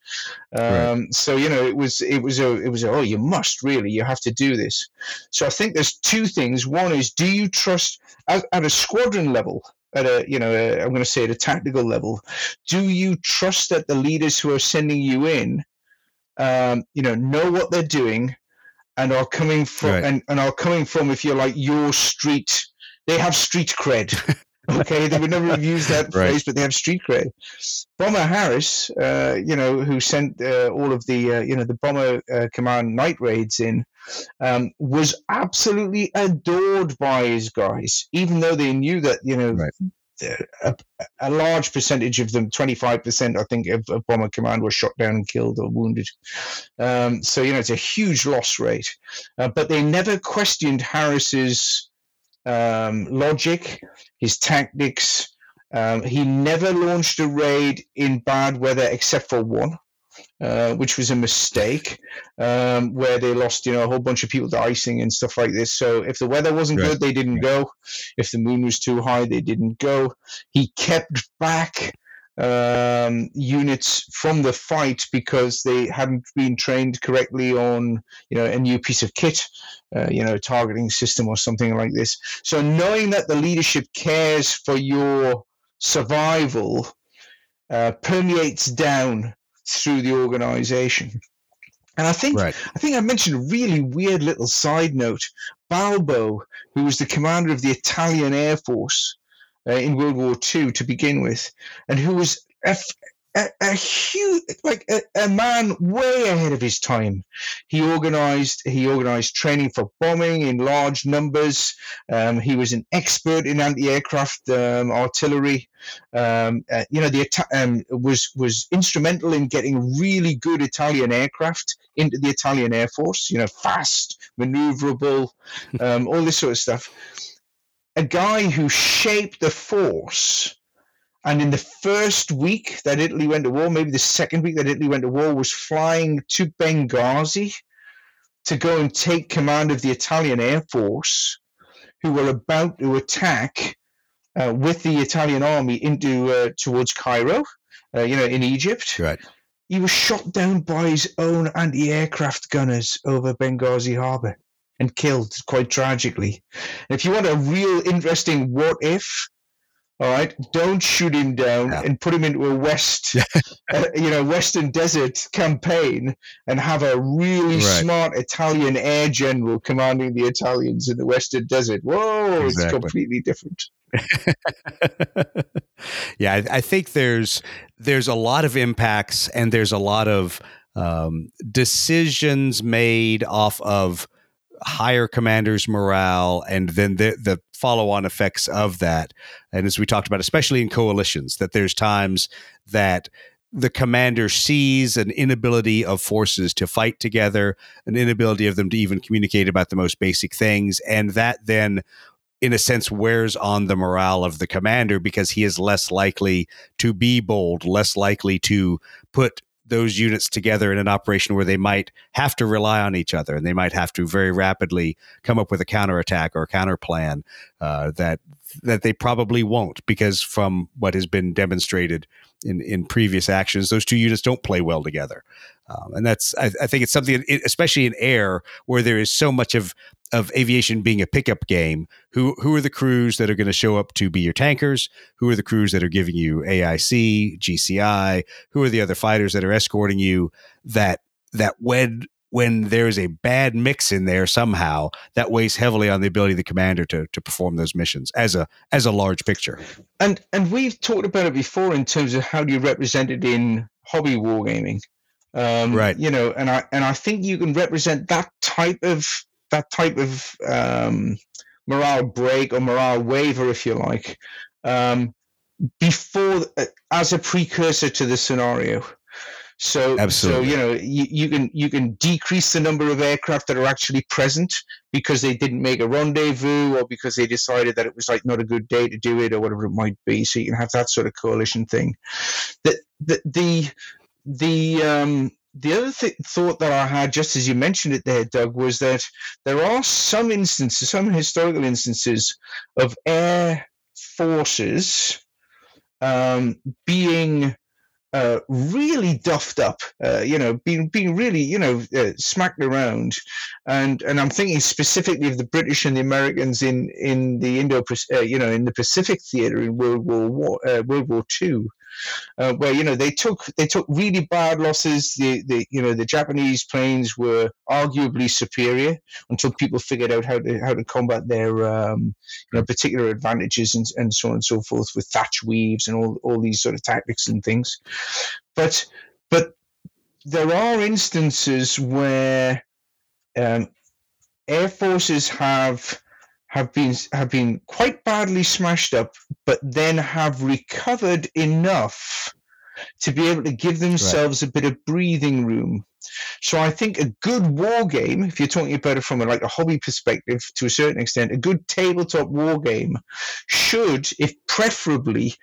Um, Right. So you know, it was it was a it was a, oh, you must really you have to do this. So I think there's two things. One is, do you trust at, at a squadron level? At a you know, i I'm going to say at a tactical level, do you trust that the leaders who are sending you in, um, you know, know what they're doing, and are coming from Right. and, and are coming from if you're like your street, they have street cred. [laughs] Okay, they would never have used that Right. phrase, but they have street cred. Bomber Harris, uh, you know, who sent uh, all of the, uh, you know, the bomber uh, command night raids in, um, was absolutely adored by his guys, even though they knew that, you know, Right. a, a large percentage of them, 25%, I think, of, of bomber command were shot down and killed or wounded. Um, so, you know, it's a huge loss rate. Uh, but they never questioned Harris's um, logic, his tactics. Um, he never launched a raid in bad weather except for one, uh, which was a mistake, um, where they lost, you know, a whole bunch of people to icing and stuff like this. So if the weather wasn't Right. good, they didn't go. If the moon was too high, they didn't go. He kept back um, units from the fight because they hadn't been trained correctly on, you know, a new piece of kit, uh, you know, targeting system or something like this. So knowing that the leadership cares for your survival uh, permeates down through the organization. And I think right I think I mentioned a really weird little side note. Balbo, who was the commander of the Italian Air Force uh, in World War II to begin with, and who was a, a huge, like a, a, man way ahead of his time. He organized he organized training for bombing in large numbers. Um, he was an expert in anti-aircraft um, artillery. Um, uh, you know, the um, was was instrumental in getting really good Italian aircraft into the Italian Air Force. You know, fast, maneuverable, [laughs] um, all this sort of stuff. A guy who shaped the force and in the first week that Italy went to war, maybe the second week that Italy went to war, was flying to Benghazi to go and take command of the Italian Air Force, who were about to attack uh, with the Italian army into uh, towards Cairo, uh, you know, in Egypt. Right. He was shot down by his own anti-aircraft gunners over Benghazi harbour and killed quite tragically. And if you want a real interesting what if, all right, don't shoot him down yeah. and put him into a west, [laughs] uh, you know, Western Desert campaign and have a really right. smart Italian air general commanding the Italians in the Western Desert. Whoa, exactly. it's completely different. [laughs] yeah, I, I, think there's there's a lot of impacts and there's a lot of um, decisions made off of higher commanders' morale and then the the follow on effects of that. And as we talked about, especially in coalitions, that there's times that the commander sees an inability of forces to fight together, an inability of them to even communicate about the most basic things, and that then in a sense wears on the morale of the commander because he is less likely to be bold, less likely to put those units together in an operation where they might have to rely on each other and they might have to very rapidly come up with a counterattack or a counter plan uh, that that they probably won't because from what has been demonstrated in in previous actions those two units don't play well together. Um, and that's I, I, think it's something especially in air where there is so much of of aviation being a pickup game, who who are the crews that are going to show up to be your tankers? Who are the crews that are giving you AIC, GCI? Who are the other fighters that are escorting you? That that when when there is a bad mix in there somehow, that weighs heavily on the ability of the commander to to perform those missions as a as a large picture. And and we've talked about it before in terms of how do you represent it in hobby wargaming. Um, right. You know, and I and I think you can represent that type of that type of um, morale break or morale waiver, if you like, um, before uh, as a precursor to the scenario. So, Absolutely. so you know, you, you, can you can decrease the number of aircraft that are actually present because they didn't make a rendezvous or because they decided that it was like not a good day to do it or whatever it might be. So you can have that sort of coalition thing. The the the, the um, the other th- thought that I had, just as you mentioned it there, Doug, was that there are some instances, some historical instances of air forces um, being uh, really duffed up, uh, you know, being being really, you know, uh, smacked around, and and I'm thinking specifically of the British and the Americans in in the Indo, uh, you know, in the Pacific theater in World War War, uh, World War Two, uh, where you know they took they took really bad losses. The, the you know the Japanese planes were arguably superior until people figured out how to how to combat their um, you know particular advantages and, and so on and so forth with thatch weaves and all all these sort of tactics and things. But but there are instances where um, air forces have have been have been quite badly smashed up, but then have recovered enough to be able to give themselves right. a bit of breathing room. So I think a good war game, if you're talking about it from a, like a hobby perspective to a certain extent, a good tabletop war game should, if preferably,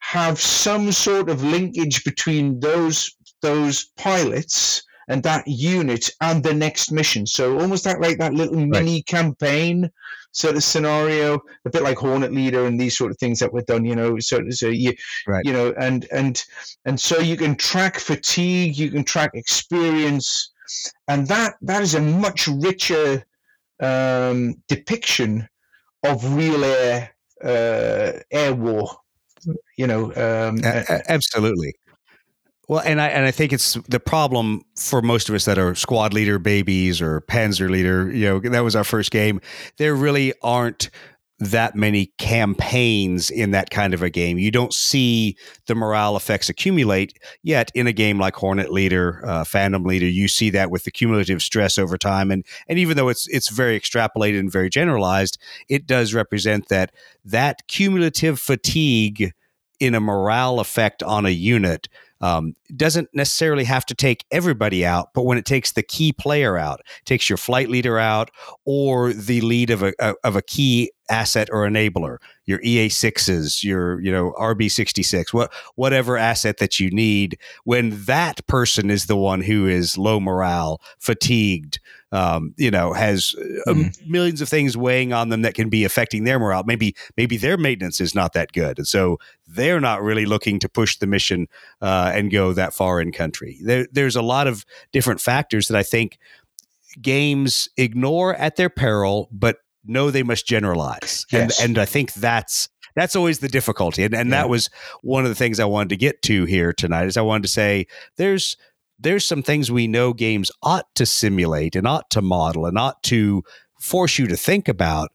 have some sort of linkage between those those pilots and that unit and the next mission. So almost that like that little right. mini campaign sort of scenario, a bit like Hornet Leader and these sort of things that were done, you know. So, so you, right. you know, and and and so you can track fatigue, you can track experience, and that that is a much richer um, depiction of real air uh, air war. You know, um, absolutely. Well, and I and I think it's the problem for most of us that are squad leader babies or Panzer leader. You know, that was our first game. There really aren't that many campaigns in that kind of a game. You don't see the morale effects accumulate yet in a game like Hornet Leader, uh, Phantom Leader. You see that with the cumulative stress over time, and and even though it's it's very extrapolated and very generalized, it does represent that that cumulative fatigue in a morale effect on a unit um, doesn't necessarily have to take everybody out, but when it takes the key player out, takes your flight leader out, or the lead of a of a key asset or enabler, your EA sixes, your you know RB sixty six, what whatever asset that you need, when that person is the one who is low morale, fatigued, um, you know, has mm. millions of things weighing on them that can be affecting their morale. Maybe maybe their maintenance is not that good, and so they're not really looking to push the mission uh, and go that far in country. There, there's a lot of different factors that I think games ignore at their peril, but know they must generalize. Yes. And and I think that's that's always the difficulty. And and yeah. that was one of the things I wanted to get to here tonight is I wanted to say there's there's some things we know games ought to simulate and ought to model and ought to force you to think about.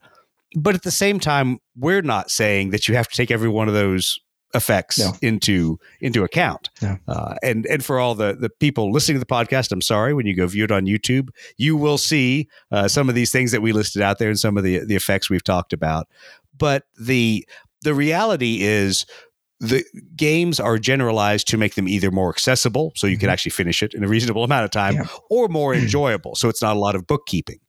But at the same time, we're not saying that you have to take every one of those effects no. into into account. No. Uh, and and for all the the people listening to the podcast, I'm sorry. When you go view it on YouTube, you will see uh, some of these things that we listed out there and some of the the effects we've talked about. But the the reality is the games are generalized to make them either more accessible, so you can mm-hmm. actually finish it in a reasonable [laughs] amount of time, yeah. or more [clears throat] enjoyable, so it's not a lot of bookkeeping.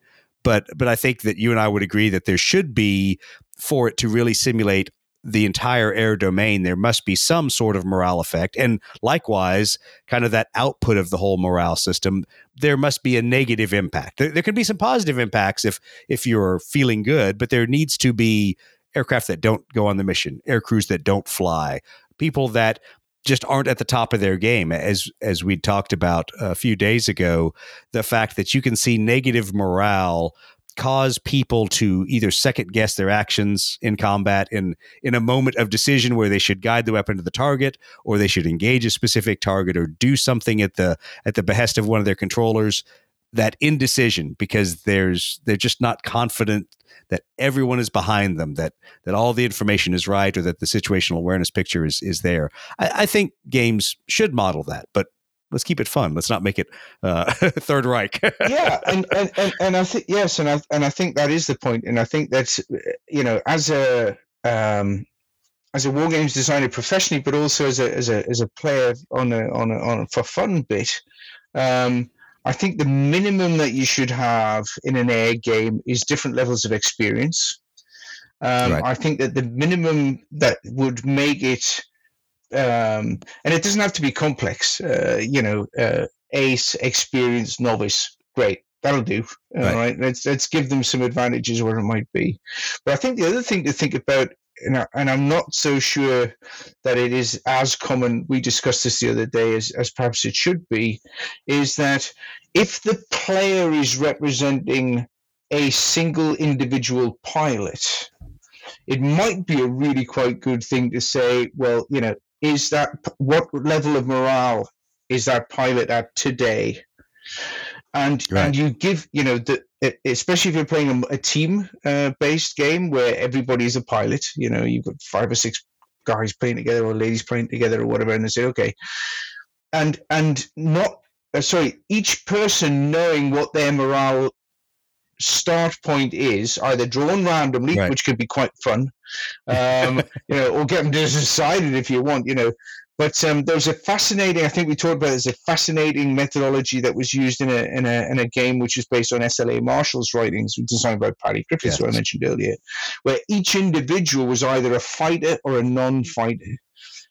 But but I think that you and I would agree that there should be for it to really simulate the entire air domain, there must be some sort of morale effect. And likewise, kind of that output of the whole morale system, there must be a negative impact. There, there, can be some positive impacts if if you're feeling good, but there needs to be aircraft that don't go on the mission, air crews that don't fly, people that just aren't at the top of their game. As as we talked about a few days ago the fact that you can see negative morale cause people to either second guess their actions in combat in in a moment of decision where they should guide the weapon to the target or they should engage a specific target or do something at the at the behest of one of their controllers that indecision because there's they're just not confident that everyone is behind them, that that all the information is right, or that the situational awareness picture is is there. I, I think games should model that, but let's keep it fun. Let's not make it uh, [laughs] Third Reich. [laughs] yeah, and, and, and, and I think yes, and I and I think that is the point, and I think that's you know as a um, as a war games designer professionally, but also as a as a as a player on a on a, on a for fun bit. Um, I think the minimum that you should have in an air game is different levels of experience. Um, right. I think that the minimum that would make it, um, and it doesn't have to be complex, uh, you know, uh, ace, experienced, novice, great. That'll do. Right. All right. Let's let's give them some advantages where it might be. But I think the other thing to think about and, I, I'm not so sure that it is as common. We discussed this the other day as, as perhaps it should be, is that if the player is representing a single individual pilot, it might be a really quite good thing to say, well, you know, is that what level of morale is that pilot at today? And right. and you give, you know, the especially if you're playing a, a team uh, based game where everybody's a pilot, you know, you've got five or six guys playing together or ladies playing together or whatever, and they say, okay, and and not uh, sorry, each person knowing what their morale start point is either drawn randomly, right. which could be quite fun, um, [laughs] you know, or get them to decide it if you want, you know, but um, there was a fascinating, I think we talked about there's a fascinating methodology that was used in a, in a, in a game which is based on S.L.A. Marshall's writings, designed by Paddy Griffiths, yes. who I mentioned earlier, where each individual was either a fighter or a non fighter.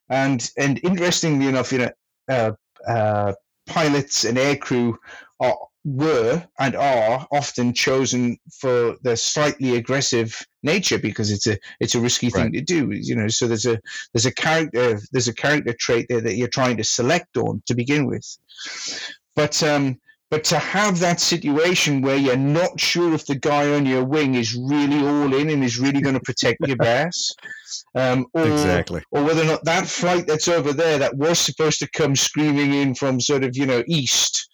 And, and interestingly enough, you know, uh, uh, pilots and aircrew are were and are often chosen for their slightly aggressive nature because it's a it's a risky thing right. to do you know so there's a there's a character there's a character trait there that you're trying to select on to begin with but um but to have that situation where you're not sure if the guy on your wing is really all in and is really going to protect your [laughs] base, um, or, exactly, or whether or not that flight that's over there that was supposed to come screaming in from sort of you know east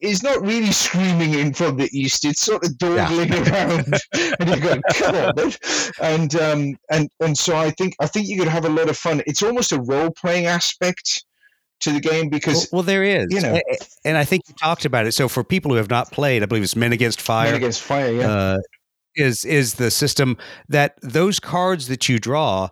is not really screaming in from the east. It's sort of dawdling yeah. [laughs] around, and you're going, "Come on!" And um, and and so I think I think you could have a lot of fun. It's almost a role playing aspect to the game because well, well, there is you know and i think you talked about it so for people who have not played i believe it's men against fire men against fire yeah uh, is is the system that those cards that you draw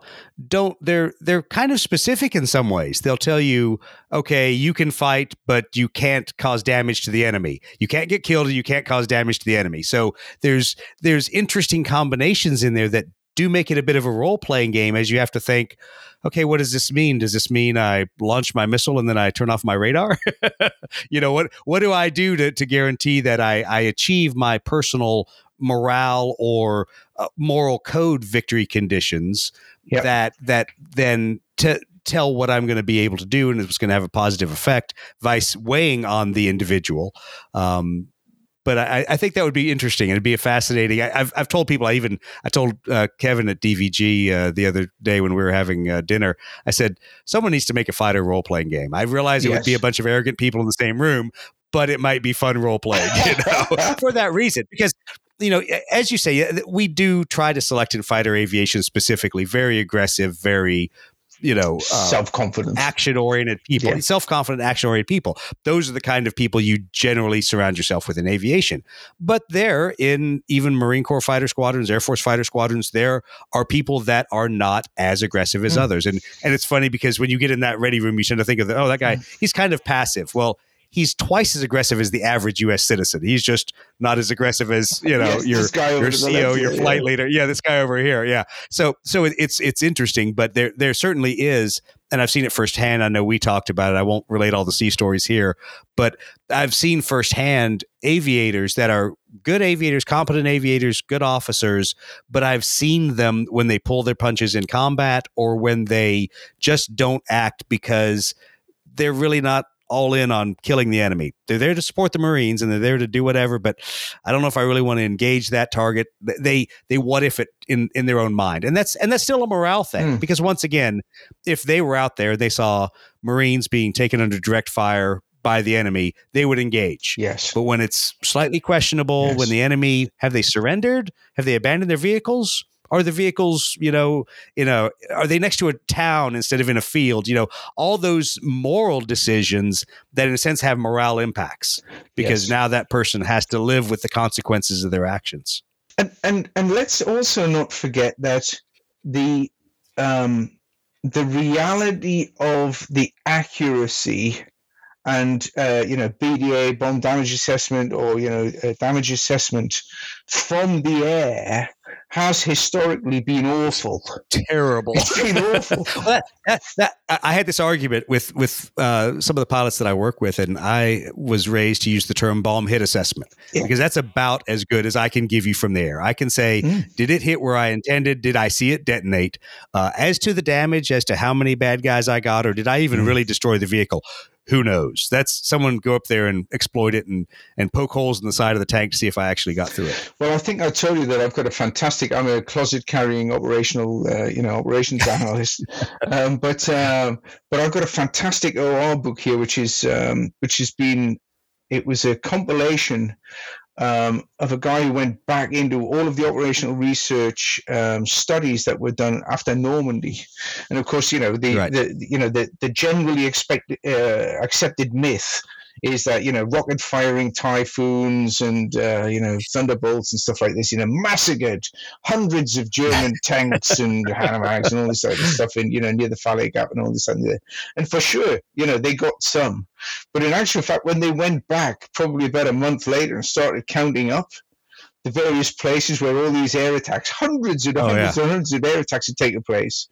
don't they're they're kind of specific in some ways. They'll tell you, okay, you can fight, but you can't cause damage to the enemy. You can't get killed, and you can't cause damage to the enemy. So there's there's interesting combinations in there that do make it a bit of a role playing game as you have to think, okay, what does this mean? Does this mean I launch my missile and then I turn off my radar? [laughs] you know, what what do I do to, to guarantee that I, I achieve my personal morale or uh, moral code victory conditions yep. that that then to tell what I'm going to be able to do and it's going to have a positive effect, vice weighing on the individual. Um, but I, I, think that would be interesting. It'd be a fascinating. I, have I've told people. I even I told uh, Kevin at DVG uh, the other day when we were having uh, dinner. I said someone needs to make a fighter role playing game. I realized it yes. would be a bunch of arrogant people in the same room, but it might be fun role playing. [laughs] You know, [laughs] for that reason because you know, as you say, we do try to select in fighter aviation specifically very aggressive, very you know, uh, self confident, action oriented people, yeah. self confident, action oriented people. Those are the kind of people you generally surround yourself with in aviation. But there, in even Marine Corps fighter squadrons, Air Force fighter squadrons, there are people that are not as aggressive as mm. others. And and it's funny because when you get in that ready room, you tend to think of the, oh, that guy, mm. he's kind of passive. Well, he's twice as aggressive as the average U.S. citizen. He's just not as aggressive as you know yes, your your CEO, your flight yeah. leader. Yeah, this guy over here. Yeah. So so it's it's interesting, but there there certainly is, and I've seen it firsthand. I know we talked about it. I won't relate all the sea stories here, but I've seen firsthand aviators that are good aviators, competent aviators, good officers, but I've seen them when they pull their punches in combat or when they just don't act because they're really not all in on killing the enemy. They're there to support the Marines and they're there to do whatever, but I don't know if I really want to engage that target. They they what if it in in their own mind. And that's and that's still a morale thing mm. because once again, if they were out there, they saw Marines being taken under direct fire by the enemy, they would engage. Yes. But when it's slightly questionable, yes. when the enemy have they surrendered? Have they abandoned their vehicles? Are the vehicles, you know, you know, are they next to a town instead of in a field? You know, all those moral decisions that, in a sense, have morale impacts because yes. now that person has to live with the consequences of their actions. And and and let's also not forget that the um, the reality of the accuracy and uh, you know BDA bomb damage assessment or you know damage assessment from the air has historically been awful. Terrible. It's been awful. [laughs] well, that, that, that, I had this argument with with uh, some of the pilots that I work with, and I was raised to use the term bomb hit assessment yeah. because that's about as good as I can give you from there. I can say, mm. did it hit where I intended? Did I see it detonate? Uh, as to the damage, as to how many bad guys I got, or did I even mm. really destroy the vehicle? Who knows? That's someone go up there and exploit it and and poke holes in the side of the tank to see if I actually got through it. Well, I think I told you that I've got a fantastic. I'm a closet carrying operational, uh, you know, operations analyst, [laughs] um, but um, but I've got a fantastic OR book here, which is um, which has been. It was a compilation um, of a guy who went back into all of the operational research um, studies that were done after Normandy, and of course, you know the, right. the you know the the generally expected uh, accepted myth is that you know rocket firing typhoons and uh, you know thunderbolts and stuff like this you know massacred hundreds of German [laughs] tanks and Hanomags and all this other stuff in you know near the Falaise Gap and all this and and for sure you know they got some, but in actual fact when they went back probably about a month later and started counting up the various places where all these air attacks, hundreds and oh, hundreds yeah. and hundreds of air attacks had taken place.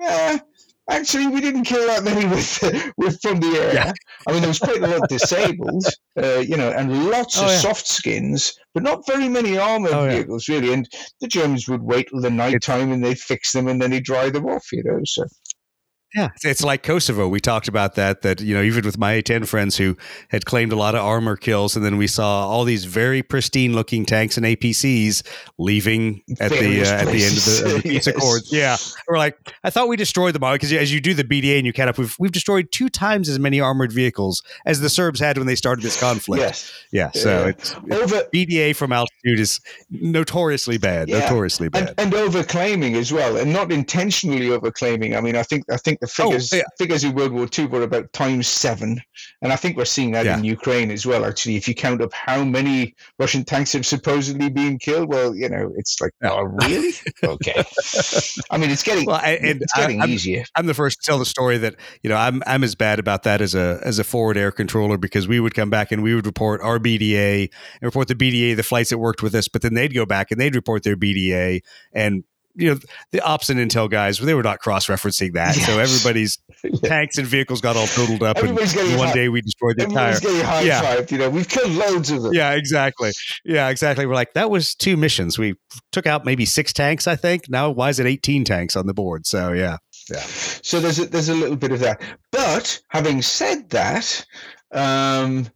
Yeah, Actually, we didn't kill that many [laughs] with with from the air. Yeah. I mean, there was quite a lot of [laughs] disabled, uh, you know, and lots oh, of yeah. soft skins, but not very many armored oh, vehicles yeah. really. And the Germans would wait till the night time and they'd fix them and then they'd dry them off, you know. So Yeah, it's like Kosovo. We talked about that. That you know, even with my A10 friends who had claimed a lot of armor kills, and then we saw all these very pristine looking tanks and APCs leaving at the uh, at the end of the, of the peace [laughs] yes. accords. Yeah, we're like, I thought we destroyed them all because as you do the BDA and you count up, we've we've destroyed two times as many armored vehicles as the Serbs had when they started this conflict. Yes, yeah. So it's, it's over BDA from altitude is notoriously bad. Yeah. Notoriously bad, and, and overclaiming as well, and not intentionally overclaiming. I mean, I think I think the oh, figures oh, yeah. figures in World War II were about times seven, and I think we're seeing that yeah. in Ukraine as well. Actually, if you count up how many Russian tanks have supposedly been killed, well, you know, it's like, oh, really? [laughs] okay. I mean, it's getting well, I, it's getting I, I'm, easier. I'm the first to tell the story that you know I'm I'm as bad about that as a as a forward air controller because we would come back and we would report our BDA and report the BDA the flights that worked with us, but then they'd go back and they'd report their BDA and you know the ops and intel guys they were not cross-referencing that. Yes. so everybody's [laughs] yeah. tanks and vehicles got all totaled up everybody's and one high, day we destroyed the entire yeah. you know we've killed loads of them. Yeah exactly. Yeah exactly. We're like that was two missions. We took out maybe six tanks i think. Now why is it 18 tanks on the board? So yeah. Yeah. So there's a, there's a little bit of that. But having said that um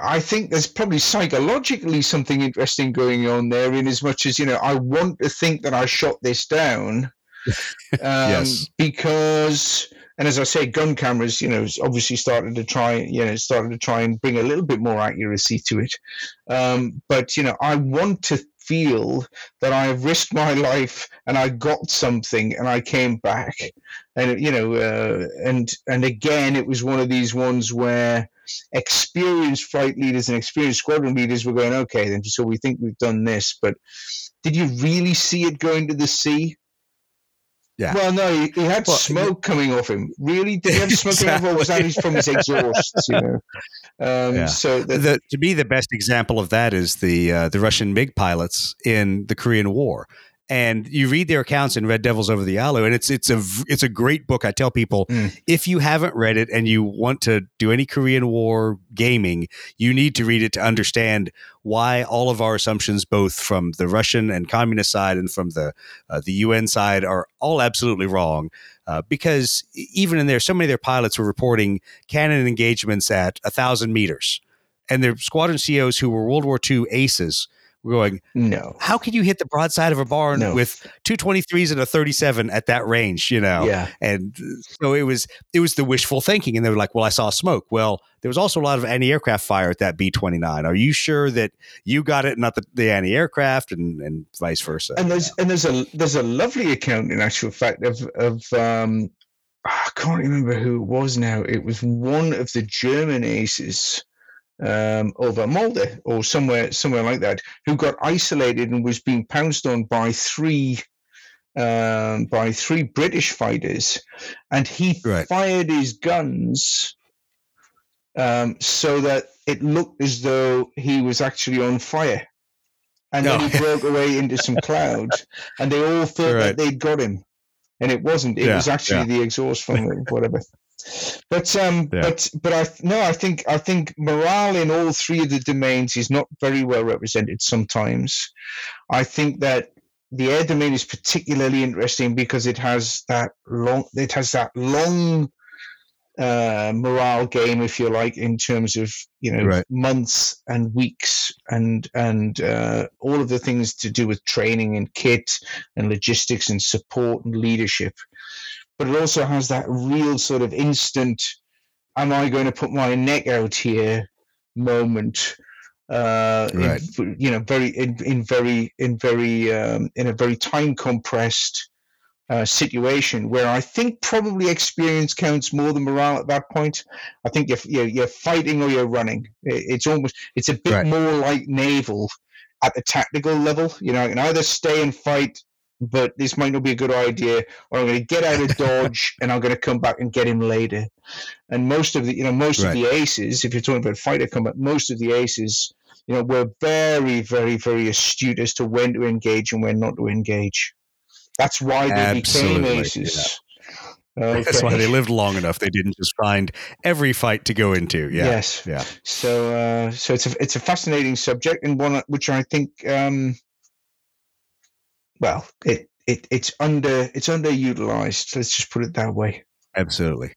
I think there's probably psychologically something interesting going on there, in as much as you know, I want to think that I shot this down, [laughs] um, yes, because and as I say, gun cameras, you know, obviously started to try, you know, started to try and bring a little bit more accuracy to it. Um, but you know, I want to feel that I have risked my [laughs] life and I got something and I came back, and you know, uh, and and again, it was one of these ones where experienced flight leaders and experienced squadron leaders were going, okay, then so we think we've done this, but did you really see it going to the sea? Yeah. Well, no, he, he had well, smoke coming off him. Really? Did he have [laughs] smoke exactly. coming off, or was that from his exhaust? You know. Um, yeah. So the, the, to me, the best example of that is the uh, the Russian MiG pilots in the Korean War and you read their accounts in Red Devils Over the Yalu, and it's it's a it's a great book. I tell people mm. if you haven't read it and you want to do any Korean War gaming, you need to read it to understand why all of our assumptions, both from the Russian and communist side and from the uh, the UN side, are all absolutely wrong. Uh, because even in there, so many of their pilots were reporting cannon engagements at a thousand meters, and their squadron CEOs who were World War II aces we're going, no. How can you hit the broadside of a barn no. with two twenty threes and a 37 at that range, you know? Yeah. And so it was it was the wishful thinking. And they were like, well, I saw smoke. Well, there was also a lot of anti-aircraft fire at that B-29. Are you sure that you got it, not the, the anti-aircraft and, and vice versa? And there's and there's a there's a lovely account in actual fact of of um I can't remember who it was now. It was one of the German aces um, over Molde or somewhere somewhere like that, who got isolated and was being pounced on by three um, by three British fighters, and he right. fired his guns um, so that it looked as though he was actually on fire. And no. then he broke away into some [laughs] clouds, and they all thought right. that they'd got him, and it wasn't. It yeah, was actually yeah. the exhaust from whatever. But um, yeah. but but I no, I think I think morale in all three of the domains is not very well represented. Sometimes, I think that the air domain is particularly interesting because it has that long it has that long uh, morale game, if you like, in terms of you know right. months and weeks and and uh, all of the things to do with training and kit and logistics and support and leadership but it also has that real sort of instant am i going to put my neck out here moment uh right. in, you know very in, in very in very um, in a very time compressed uh, situation where I think probably experience counts more than morale at that point. I think you're, you're, you're fighting or you're running. It's almost it's a bit right. more like naval at the tactical level. You know, I can either stay and fight but this might not be a good idea, or I'm going to get out of [laughs] Dodge and I'm going to come back and get him later. And most of the, you know, most right. of the aces, if you're talking about fighter combat, most of the aces, you know, were very, very, very astute as to when to engage and when not to engage. That's why they Absolutely. became aces. Yeah. Okay. That's why they lived long enough. They didn't just find every fight to go into. Yeah. Yes. Yeah. So, uh, so it's a it's a fascinating subject and one which I think um, well, it it, it's under it's underutilized. Let's just put it that way. Absolutely.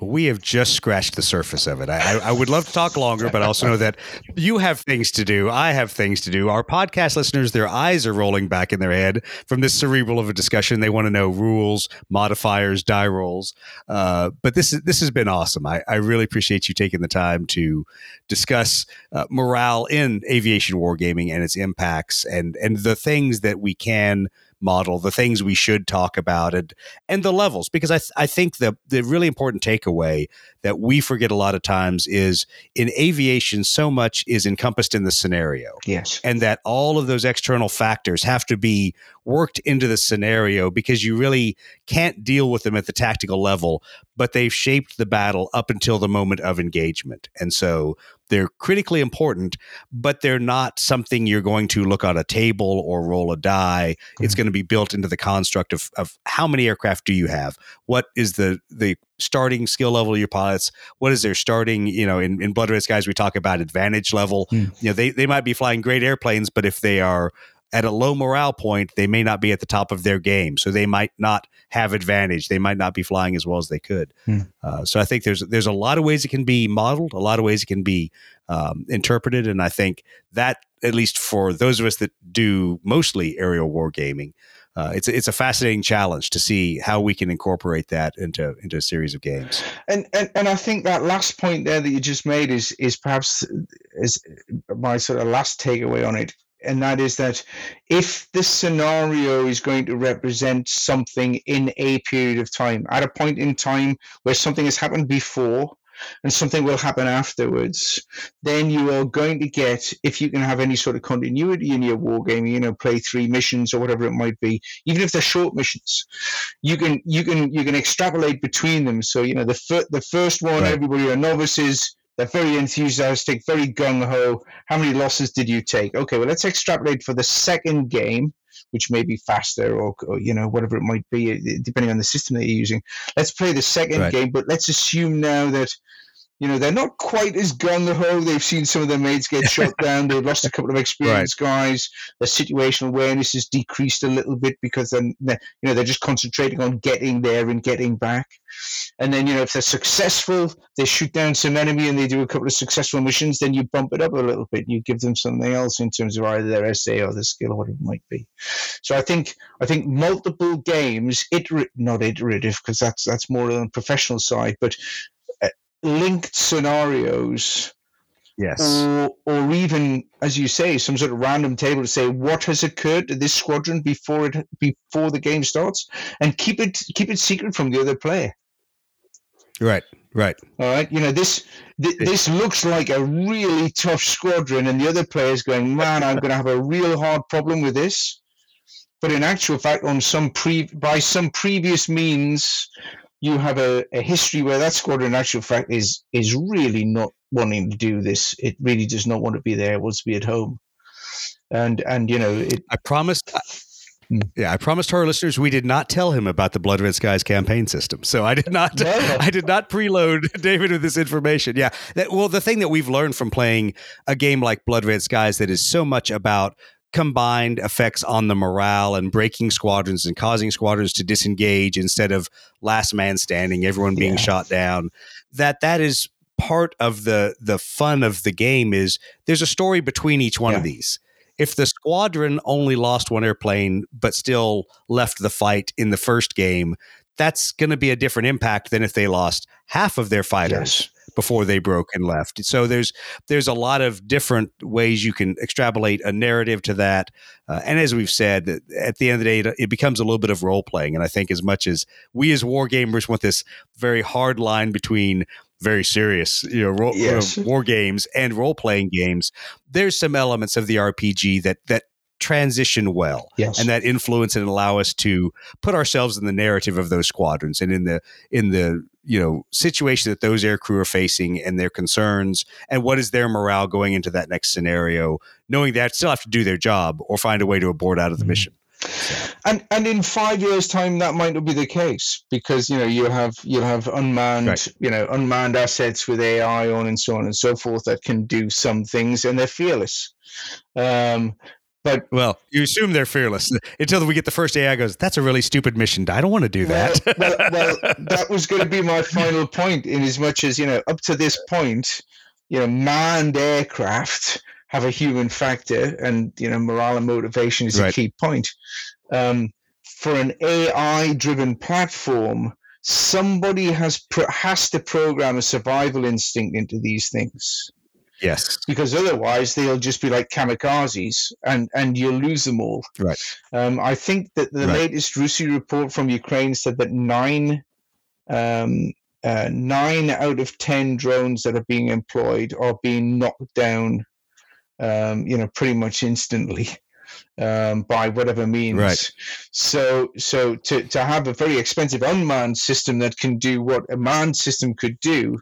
We have just scratched the surface of it. I, I, would love to talk longer, but I also know that you have things to do. I have things to do. Our podcast listeners, their eyes are rolling back in their head from this cerebral of a discussion. They want to know rules, modifiers, die rolls. Uh, but this is this has been awesome. I, I really appreciate you taking the time to discuss uh, morale in aviation wargaming and its impacts and and the things that we can model, the things we should talk about, and and the levels. Because I th- I think the the really important takeaway that we forget a lot of times is in aviation, so much is encompassed in the scenario. Yes, and that all of those external factors have to be worked into the scenario because you really can't deal with them at the tactical level, but they've shaped the battle up until the moment of engagement, and so they're critically important, but they're not something you're going to look on a table or roll a die. Mm-hmm. It's going to be built into the construct of, of how many aircraft do you have? What is the the starting skill level of your pilots? What is their starting, you know, in, in Blood Red Skies, we talk about advantage level. Mm. You know, they, they might be flying great airplanes, but if they are at a low morale point, they may not be at the top of their game, so they might not have advantage. They might not be flying as well as they could. Hmm. Uh, so I think there's there's a lot of ways it can be modeled, a lot of ways it can be um, interpreted, and I think that at least for those of us that do mostly aerial war gaming, uh, it's it's a fascinating challenge to see how we can incorporate that into into a series of games. And and, and I think that last point there that you just made is is perhaps is my sort of last takeaway on it and that is that if the scenario is going to represent something in a period of time, at a point in time where something has happened before and something will happen afterwards, then you are going to get, if you can have any sort of continuity in your war game, you know, play three missions or whatever it might be, even if they're short missions, you can you can you can extrapolate between them. So you know, the fir- the first one, right. everybody are novices they're very enthusiastic, very gung ho. How many losses did you take? Okay, well, let's extrapolate for the second game, which may be faster or, or you know whatever it might be, depending on the system that you're using. Let's play the second right. game, but let's assume now that you know, they're not quite as gung ho. They've seen some of their mates get shot [laughs] down. They've lost a couple of experienced right. guys. Their situational awareness has decreased a little bit because then, you know, they're just concentrating on getting there and getting back. And then, you know, if they're successful, they shoot down some enemy and they do a couple of successful missions, then you bump it up a little bit. You give them something else in terms of either their SA or their skill or whatever it might be. So I think I think multiple games, iter- not iterative because that's that's more on the professional side, but uh, linked scenarios yes or, or even as you say some sort of random table to say what has occurred to this squadron before it before the game starts and keep it keep it secret from the other player right right all right you know this th- this looks like a really tough squadron and the other player's going man i'm going to have a real hard problem with this but in actual fact on some pre by some previous means you have a, a history where that squadron, in actual fact, is is really not wanting to do this. It really does not want to be there. It wants to be at home. And and you know, it, I promised. Hmm. Yeah, I promised our listeners we did not tell him about the Blood Red Skies campaign system. So I did not no. [laughs] I did not preload [laughs] David with this information. Yeah. That, well, the thing that we've learned from playing a game like Blood Red Skies that is so much about combined effects on the morale and breaking squadrons and causing squadrons to disengage instead of last man standing, everyone being yeah. shot down. That that is part of the the fun of the game is there's a story between each one yeah. of these. If the squadron only lost one airplane but still left the fight in the first game, that's going to be a different impact than if they lost half of their fighters. Yes before they broke and left. So there's there's a lot of different ways you can extrapolate a narrative to that. Uh, and as we've said, at the end of the day, it, it becomes a little bit of role playing. And I think as much as we as war gamers want this very hard line between very serious, you know, ro- yes. war games and role playing games, there's some elements of the RPG that that transition well yes. and that influence and allow us to put ourselves in the narrative of those squadrons and in the in the you know situation that those aircrew are facing and their concerns and what is their morale going into that next scenario knowing that they still have to do their job or find a way to abort out of the mm-hmm. mission and and in five years time that might not be the case because you know you'll have you'll have unmanned right. you know unmanned assets with ai on and so on and so forth that can do some things and they're fearless um, But well, you assume they're fearless until we get the first AI goes. That's a really stupid mission. I don't want to do that. well, well, [laughs] well, that was going to be my final point. In as much as you know, up to this point, you know, manned aircraft have a human factor, and you know, morale and motivation is right. a key point. Um, for an AI-driven platform, somebody has pro- has to program a survival instinct into these things. Yes. Because otherwise they'll just be like kamikazes and, and you'll lose them all. Right. Um, I think that the right. latest RUSI report from Ukraine said that nine um, uh, nine out of ten drones that are being employed are being knocked down um, you know, pretty much instantly um, by whatever means. Right. So, so to, to have a very expensive unmanned system that can do what a manned system could do,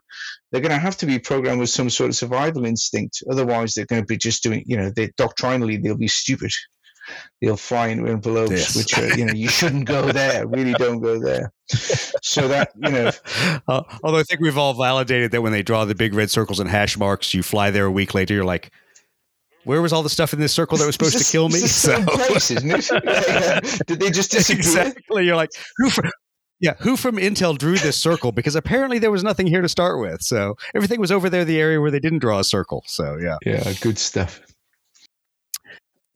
they're going to have to be programmed with some sort of survival instinct. Otherwise, they're going to be just doing, you know, they doctrinally they'll be stupid. They'll fly into envelopes, yes. which are, you know, you shouldn't go [laughs] there. Really, don't go there. So that you know. [laughs] Uh, although I think we've all validated that when they draw the big red circles and hash marks, you fly there a week later, you're like, where was all the stuff in this circle that was supposed just, to kill me? So. Place, isn't it? [laughs] Did they just [laughs] disappear? Exactly. You're like, who from, yeah, who from Intel drew this circle? Because apparently there was nothing here to start with. So everything was over there, the area where they didn't draw a circle. So yeah. Yeah, good stuff.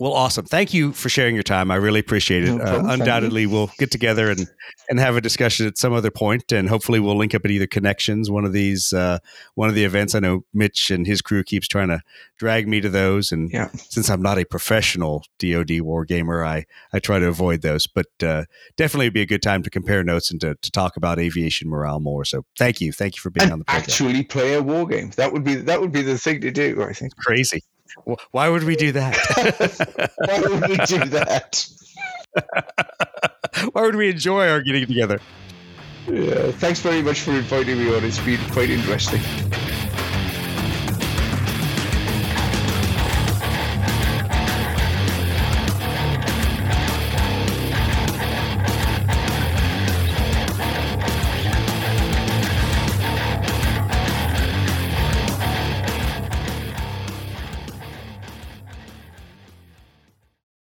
Well, awesome. Thank you for sharing your time. I really appreciate it. No uh, undoubtedly, we'll get together and, and have a discussion at some other point, and hopefully, we'll link up at either connections, one of these, uh, one of the events. I know Mitch and his crew keeps trying to drag me to those, and yeah. since I'm not a professional DoD war gamer, I I try to avoid those. But uh, definitely, be a good time to compare notes and to, to talk about aviation morale more. So, thank you, thank you for being and on the program. Actually, play a war game. That would be that would be the thing to do. I think crazy. Why would we do that? [laughs] Why would we do that? [laughs] Why would we enjoy our getting together? Yeah, thanks very much for inviting me on. It's been quite interesting.